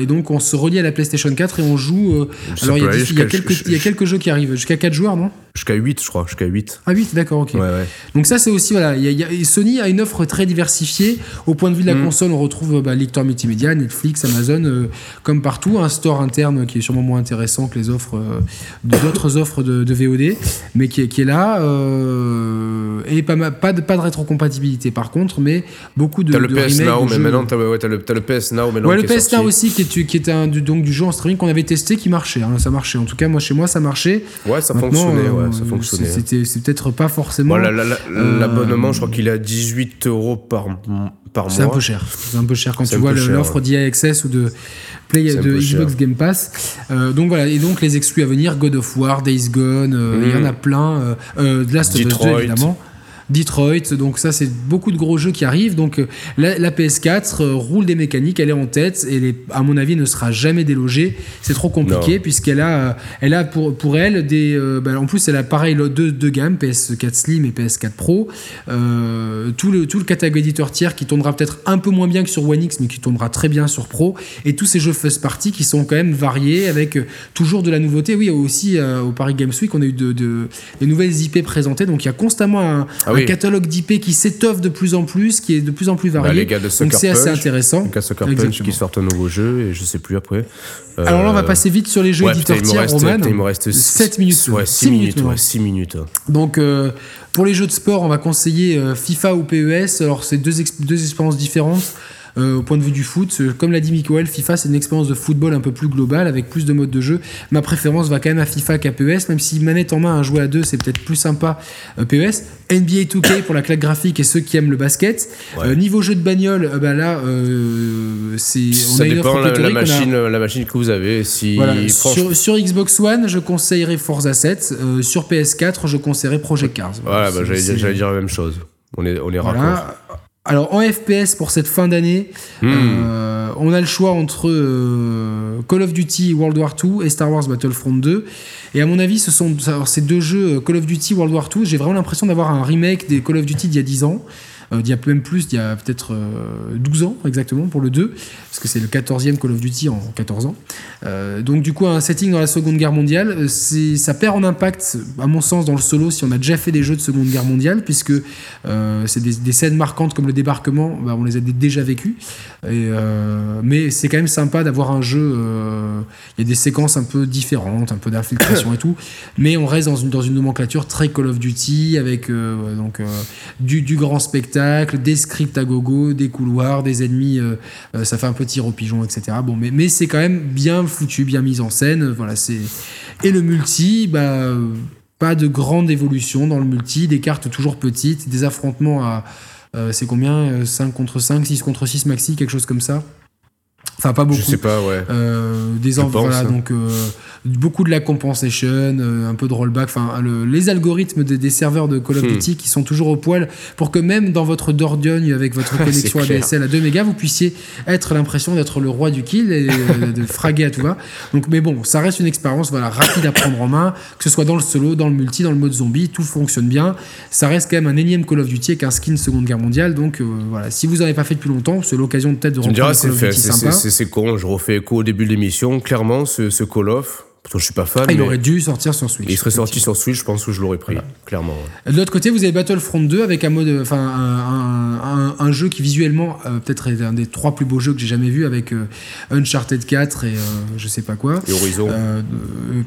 Et donc on se relie à la PlayStation 4 et on joue. alors il y, a il y a quelques, il y a quelques jeux qui arrivent jusqu'à 4 joueurs non? jusqu'à 8, je crois, jusqu'à 8. Ah 8 d'accord ok. Ouais, ouais. Donc ça c'est aussi voilà, il y a- il y a- et Sony a une offre très diversifiée. Au point de vue de la Mm. console, on retrouve bah, lecteur multimédia, Netflix, Amazon, comme partout, un store interne qui est sûrement moins intéressant que les offres euh, d'autres offres de, de VOD, mais qui est, qui est là euh, et pas, pas de pas de rétrocompatibilité par contre, mais beaucoup de, T'as le de PS Now, mais maintenant t'as ouais, t'as le, le PS Now maintenant Ouais, le PS Now aussi, qui est, qui est un, du, donc, du jeu en streaming qu'on avait testé, qui marchait. hein, ça marchait. En tout cas, moi, chez moi, ça marchait. Ouais, ça Maintenant, fonctionnait, euh, ouais, ça fonctionnait. C'était, c'est peut-être pas forcément. Bon, la- la- la- L'abonnement, je crois qu'il est à 18 euros par, par mois. C'est un peu cher. C'est un peu cher quand tu vois l'offre ouais. Access ou de Play de Xbox. Game Pass. Euh, donc voilà, et donc les exclus à venir, God of War, Days Gone, euh, il y en Mhm. a plein. Euh, euh, Last of Us 2 Detroit. évidemment. Detroit, donc ça c'est beaucoup de gros jeux qui arrivent. Donc euh, la, la PS4 euh, roule des mécaniques, elle est en tête et à mon avis ne sera jamais délogée. C'est trop compliqué puisqu'elle a, euh, elle a pour, pour elle des, euh, bah, en plus elle a pareil deux, deux gammes PS4 Slim et PS4 Pro. Euh, tout le tout le catalogue éditeur tiers qui tournera peut-être un peu moins bien que sur One X mais qui tournera très bien sur Pro et tous ces jeux first party qui sont quand même variés avec toujours de la nouveauté. Oui aussi euh, au Paris Games Week on a eu de, de- nouvelles IP présentées donc il y a constamment un, Ah un oui. catalogue d'IP qui s'étoffe de plus en plus, qui est de plus en plus Bah, varié. les gars de donc Sucker c'est assez intéressant. Les gars de Punch Exactement. qui sortent un nouveau jeu et je sais plus après. Euh, Alors là, on va passer vite sur les jeux ouais, éditeurs tiers, Roman. il me reste 7 minutes. Ouais, Six 6 minutes, minutes, ouais, 6 minutes. Donc, euh, pour les jeux de sport, on va conseiller euh, FIFA ou PES. Alors, c'est deux, ex- deux expériences différentes. Euh, au point de vue du foot, Euh, comme l'a dit Mikoel, FIFA c'est une expérience de football un peu plus globale avec plus de modes de jeu. Ma préférence va quand même à FIFA qu'à PES, même si manette en main à jouer à deux c'est peut-être plus sympa euh, PES. NBA 2K pour la claque graphique et ceux qui aiment le basket. Ouais. Euh, niveau jeu de bagnole, bah là c'est on Ça a dépend la, a- machine, la machine que vous avez. Si voilà, franchement- sur, sur Xbox One, je conseillerais Forza 7. euh, sur PS4, je conseillerais Project Cars. Voilà, bah, j'allais dire, la même chose. On est, on est raccord. voilà. Alors en FPS pour cette fin d'année, Hmm. euh, on a le choix entre euh, Call of Duty World War II et Star Wars Battlefront 2. Et à mon avis, ce sont alors, ces deux jeux, euh, Call of Duty World War II, j'ai vraiment l'impression d'avoir un remake des Call of Duty d'il y a 10 ans. Euh, d'il y a même plus, d'il y a peut-être euh, 12 ans exactement pour le 2, parce que c'est le 14e Call of Duty en 14 ans. Euh, donc du coup, un setting dans la Seconde Guerre mondiale, euh, ça perd en impact, à mon sens, dans le solo, si on a déjà fait des jeux de Seconde Guerre mondiale, puisque euh, c'est des, scènes marquantes comme le débarquement, bah, on les a dé- déjà vécues. Euh, mais c'est quand même sympa d'avoir un jeu, euh, il y a des séquences un peu différentes, un peu d'infiltration et tout, mais on reste dans une, nomenclature très Call of Duty, avec euh, donc, euh, du grand spectacle, des scripts à gogo, des couloirs, des ennemis, euh, euh, ça fait un peu tir au pigeon, etc. Bon, mais, c'est quand même bien foutu, bien mis en scène. Voilà, c'est et le multi, bah pas de grande évolution dans le multi, des cartes toujours petites, des affrontements à euh, c'est combien euh, 5 contre 5, 6 contre 6 maxi, quelque chose comme ça. Enfin, pas beaucoup. Je sais pas, ouais. Euh, des pense, voilà, hein. donc euh, beaucoup de la compensation, euh, un peu de rollback, enfin le- les algorithmes des, des serveurs de Call of Hmm. Duty qui sont toujours au poil pour que même dans votre Dordogne avec votre connexion. ADSL à 2 mégas, vous puissiez être l'impression d'être le roi du kill et de fraguer à tout va. Donc, mais bon, ça reste une expérience voilà rapide à prendre en main, que ce soit dans le solo, dans le multi, dans le mode zombie, tout fonctionne bien. Ça reste quand même un énième Call of Duty avec un skin Seconde Guerre mondiale, donc voilà, si vous en avez pas fait depuis longtemps, c'est l'occasion peut-être de reprendre Call of Duty sympa. C'est con. Je refais écho au début de l'émission. Clairement, ce, ce Call of, pourtant je suis pas fan, Ah, il mais aurait dû sortir sur Switch. il serait sorti sur Switch, je pense que je l'aurais pris. Clairement. ouais. De l'autre côté, vous avez Battlefront 2 avec un mode, enfin un, un- un- un jeu qui visuellement euh, peut-être est un des trois plus beaux jeux que j'ai jamais vu avec euh, Uncharted 4 et euh, je sais pas quoi. Et Horizon. Euh,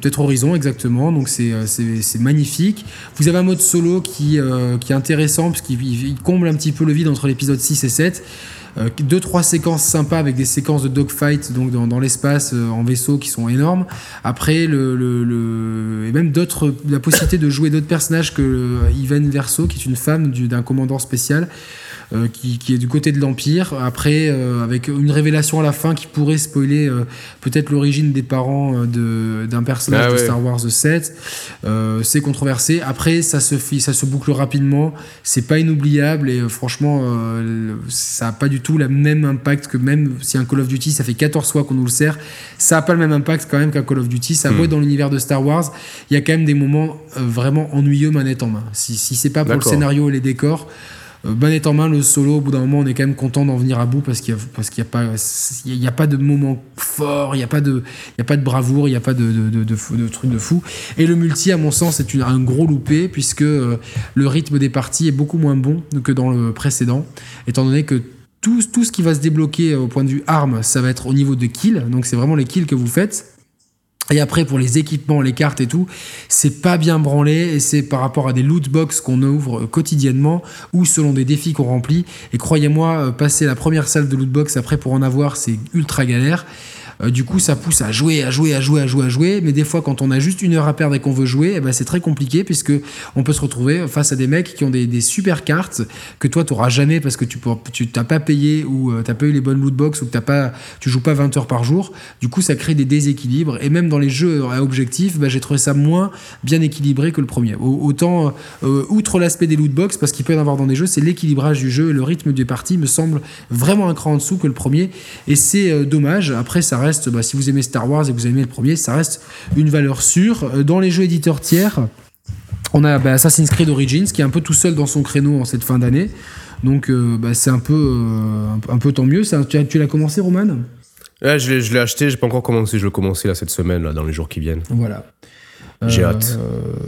peut-être Horizon exactement donc c'est c'est magnifique vous avez un mode solo qui, qui est intéressant parce qu'il il- il comble un petit peu le vide entre l'épisode 6 et 7 Euh, deux trois séquences sympas avec des séquences de dogfight donc dans, dans l'espace euh, en vaisseau qui sont énormes. Après le, le- le- et même d'autres la possibilité de jouer d'autres personnages que Yven Verso qui est une femme du- d'un commandant spécial euh, qui, qui, est du côté de l'Empire. Après, euh, avec une révélation à la fin qui pourrait spoiler euh, peut-être l'origine des parents d'un personnage Ah de. Star Wars 7. Euh, c'est controversé. Après, ça se, ça se boucle rapidement. C'est pas inoubliable et euh, franchement, euh, ça a pas du tout le même impact que même si un Call of Duty, ça fait 14 fois qu'on nous le sert, ça a pas le même impact quand même qu'un Call of Duty. Ça vaut dans l'univers de Star Wars. Il y a quand même des moments euh, vraiment ennuyeux manette en main. Si, si c'est pas pour le scénario et les décors, euh, manette en main, le solo, au bout d'un moment, on est quand même content d'en venir à bout parce qu'il y a, parce qu'il y a pas, il y a pas de moment fort, il y a pas de, il y a pas de bravoure, il y a pas de, de, de, fou- de fou. Et le multi, à mon sens, c'est une- un gros loupé puisque euh, le rythme des parties est beaucoup moins bon que dans le précédent, étant donné que tout, tout ce qui va se débloquer euh, au point de vue armes, ça va être au niveau de kills, donc c'est vraiment les kills que vous faites. Et après, pour les équipements, les cartes et tout, c'est pas bien branlé et c'est par rapport à des loot box qu'on ouvre euh, quotidiennement ou selon des défis qu'on remplit. Et croyez-moi, euh, passer la première salle de loot box après pour en avoir, c'est ultra galère. Euh, du coup, ça pousse à jouer, à jouer, à jouer, à jouer, à jouer. Mais des fois, quand on a juste une heure à perdre et qu'on veut jouer, eh ben, c'est très compliqué puisque on peut se retrouver face à des mecs qui ont des, super cartes que toi, tu n'auras jamais parce que tu t'as pas payé ou tu t'as pas eu les bonnes loot box ou que t'as pas, tu joues pas 20 heures par jour. Du coup, ça crée des déséquilibres. Et même dans les jeux à objectif, bah, j'ai trouvé ça moins bien équilibré que le premier. Au- Autant, euh, outre l'aspect des loot box, parce qu'il peut y en avoir dans des jeux, c'est l'équilibrage du jeu et le rythme des parties me semble vraiment un cran en dessous que le premier. Et c'est euh, dommage. Après, ça reste, bah, si vous aimez Star Wars et que vous aimez le premier, ça reste une valeur sûre. Euh, Dans les jeux éditeurs tiers, on a bah, Assassin's Creed Origins qui est un peu tout seul dans son créneau en cette fin d'année. Donc euh, bah, c'est un peu, euh, un peu- tant mieux. Ça, tu tu l'as commencé, Roman? Ouais, je l'ai, je l'ai acheté, j'ai pas encore commencé, je vais le commencer là cette semaine, là, dans les jours qui viennent. Voilà. J'ai Euh, hâte.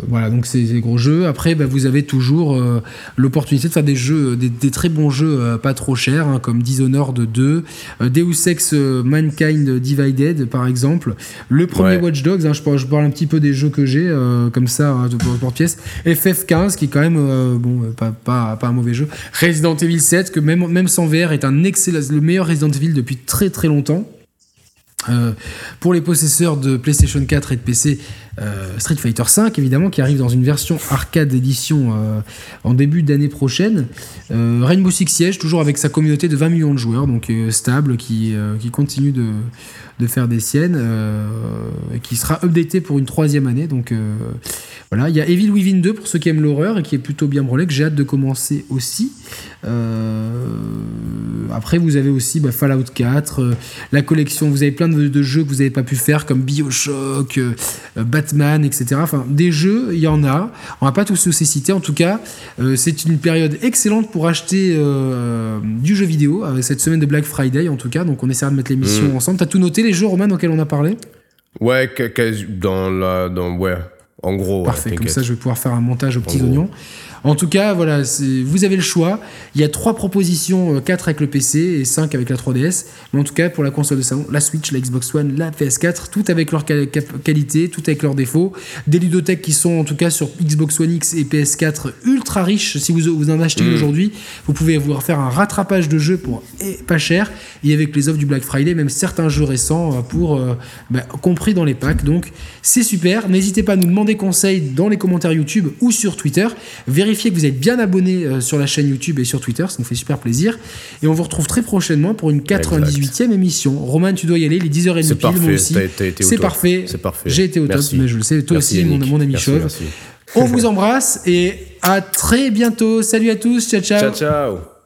voilà, donc c'est des gros jeux. Après, bah, vous avez toujours euh, l'opportunité de faire des jeux, des, des très bons jeux euh, pas trop chers, hein, comme Dishonored 2, euh, Deus Ex euh, Mankind Divided, par exemple. Le premier Ouais. Watch Dogs, hein, je, parle, je parle un petit peu des jeux que j'ai, euh, comme ça, de pour pièce. FF15, qui est quand même, euh, bon, euh, pas, pas, pas un mauvais jeu. Resident Evil 7, que même, même sans VR est un excellent, le meilleur Resident Evil depuis très très longtemps. Euh, pour les possesseurs de PlayStation 4 et de PC, euh, Street Fighter 5 évidemment qui arrive dans une version arcade édition euh, en début d'année prochaine. Rainbow Six Siege toujours avec sa communauté de 20 millions de joueurs donc stable qui, qui continue de, de faire des siennes euh, qui sera updaté pour une troisième année. Donc euh, voilà. Il y a Evil Within 2 pour ceux qui aiment l'horreur et qui est plutôt bien branlé que j'ai hâte de commencer aussi. Euh, après vous avez aussi bah, Fallout 4 euh, la collection. Vous avez plein de, de jeux que vous n'avez pas pu faire comme Bioshock Batman etc enfin des jeux il y en a. On va pas tous les citer. En tout cas c'est une période excellente pour acheter du jeu vidéo cette semaine de Black Friday en tout cas. Donc on essaiera de mettre l'émission Mm. ensemble. T'as tout noté les jeux Roman auxquels on a parlé Ouais, dans la. Dans, ouais, en gros. ouais, Parfait, comme ça je vais pouvoir faire un montage aux petits En gros. En tout cas, voilà, vous avez le choix. Il y a trois propositions, 4 avec le PC et 5 avec la 3DS. Mais en tout cas, pour la console de salon, la Switch, la Xbox One, la PS4, tout avec leur quali- cap- qualité, tout avec leurs défauts. Des ludothèques qui sont en tout cas sur Xbox One X et PS4 ultra riches. Si vous, vous en achetez Mm. aujourd'hui, vous pouvez vous faire un rattrapage de jeux pour pas cher. Et avec les offres du Black Friday, même certains jeux récents euh, pour euh, bah, compris dans les packs. Donc c'est super. N'hésitez pas à nous demander conseil dans les commentaires YouTube ou sur Twitter. Vérifiez que vous êtes bien abonné euh, sur la chaîne YouTube et sur Twitter, ça nous fait super plaisir. Et on vous retrouve très prochainement pour une 98e émission. Roman, tu dois y aller, les 10h30 C'est parfait, C'est parfait. C'est parfait. J'ai été au top, mais je le sais. Toi Merci, aussi, mon, ami Merci, chauve. merci. On vous embrasse et à très bientôt. Salut à tous. Ciao, ciao. Ciao, ciao.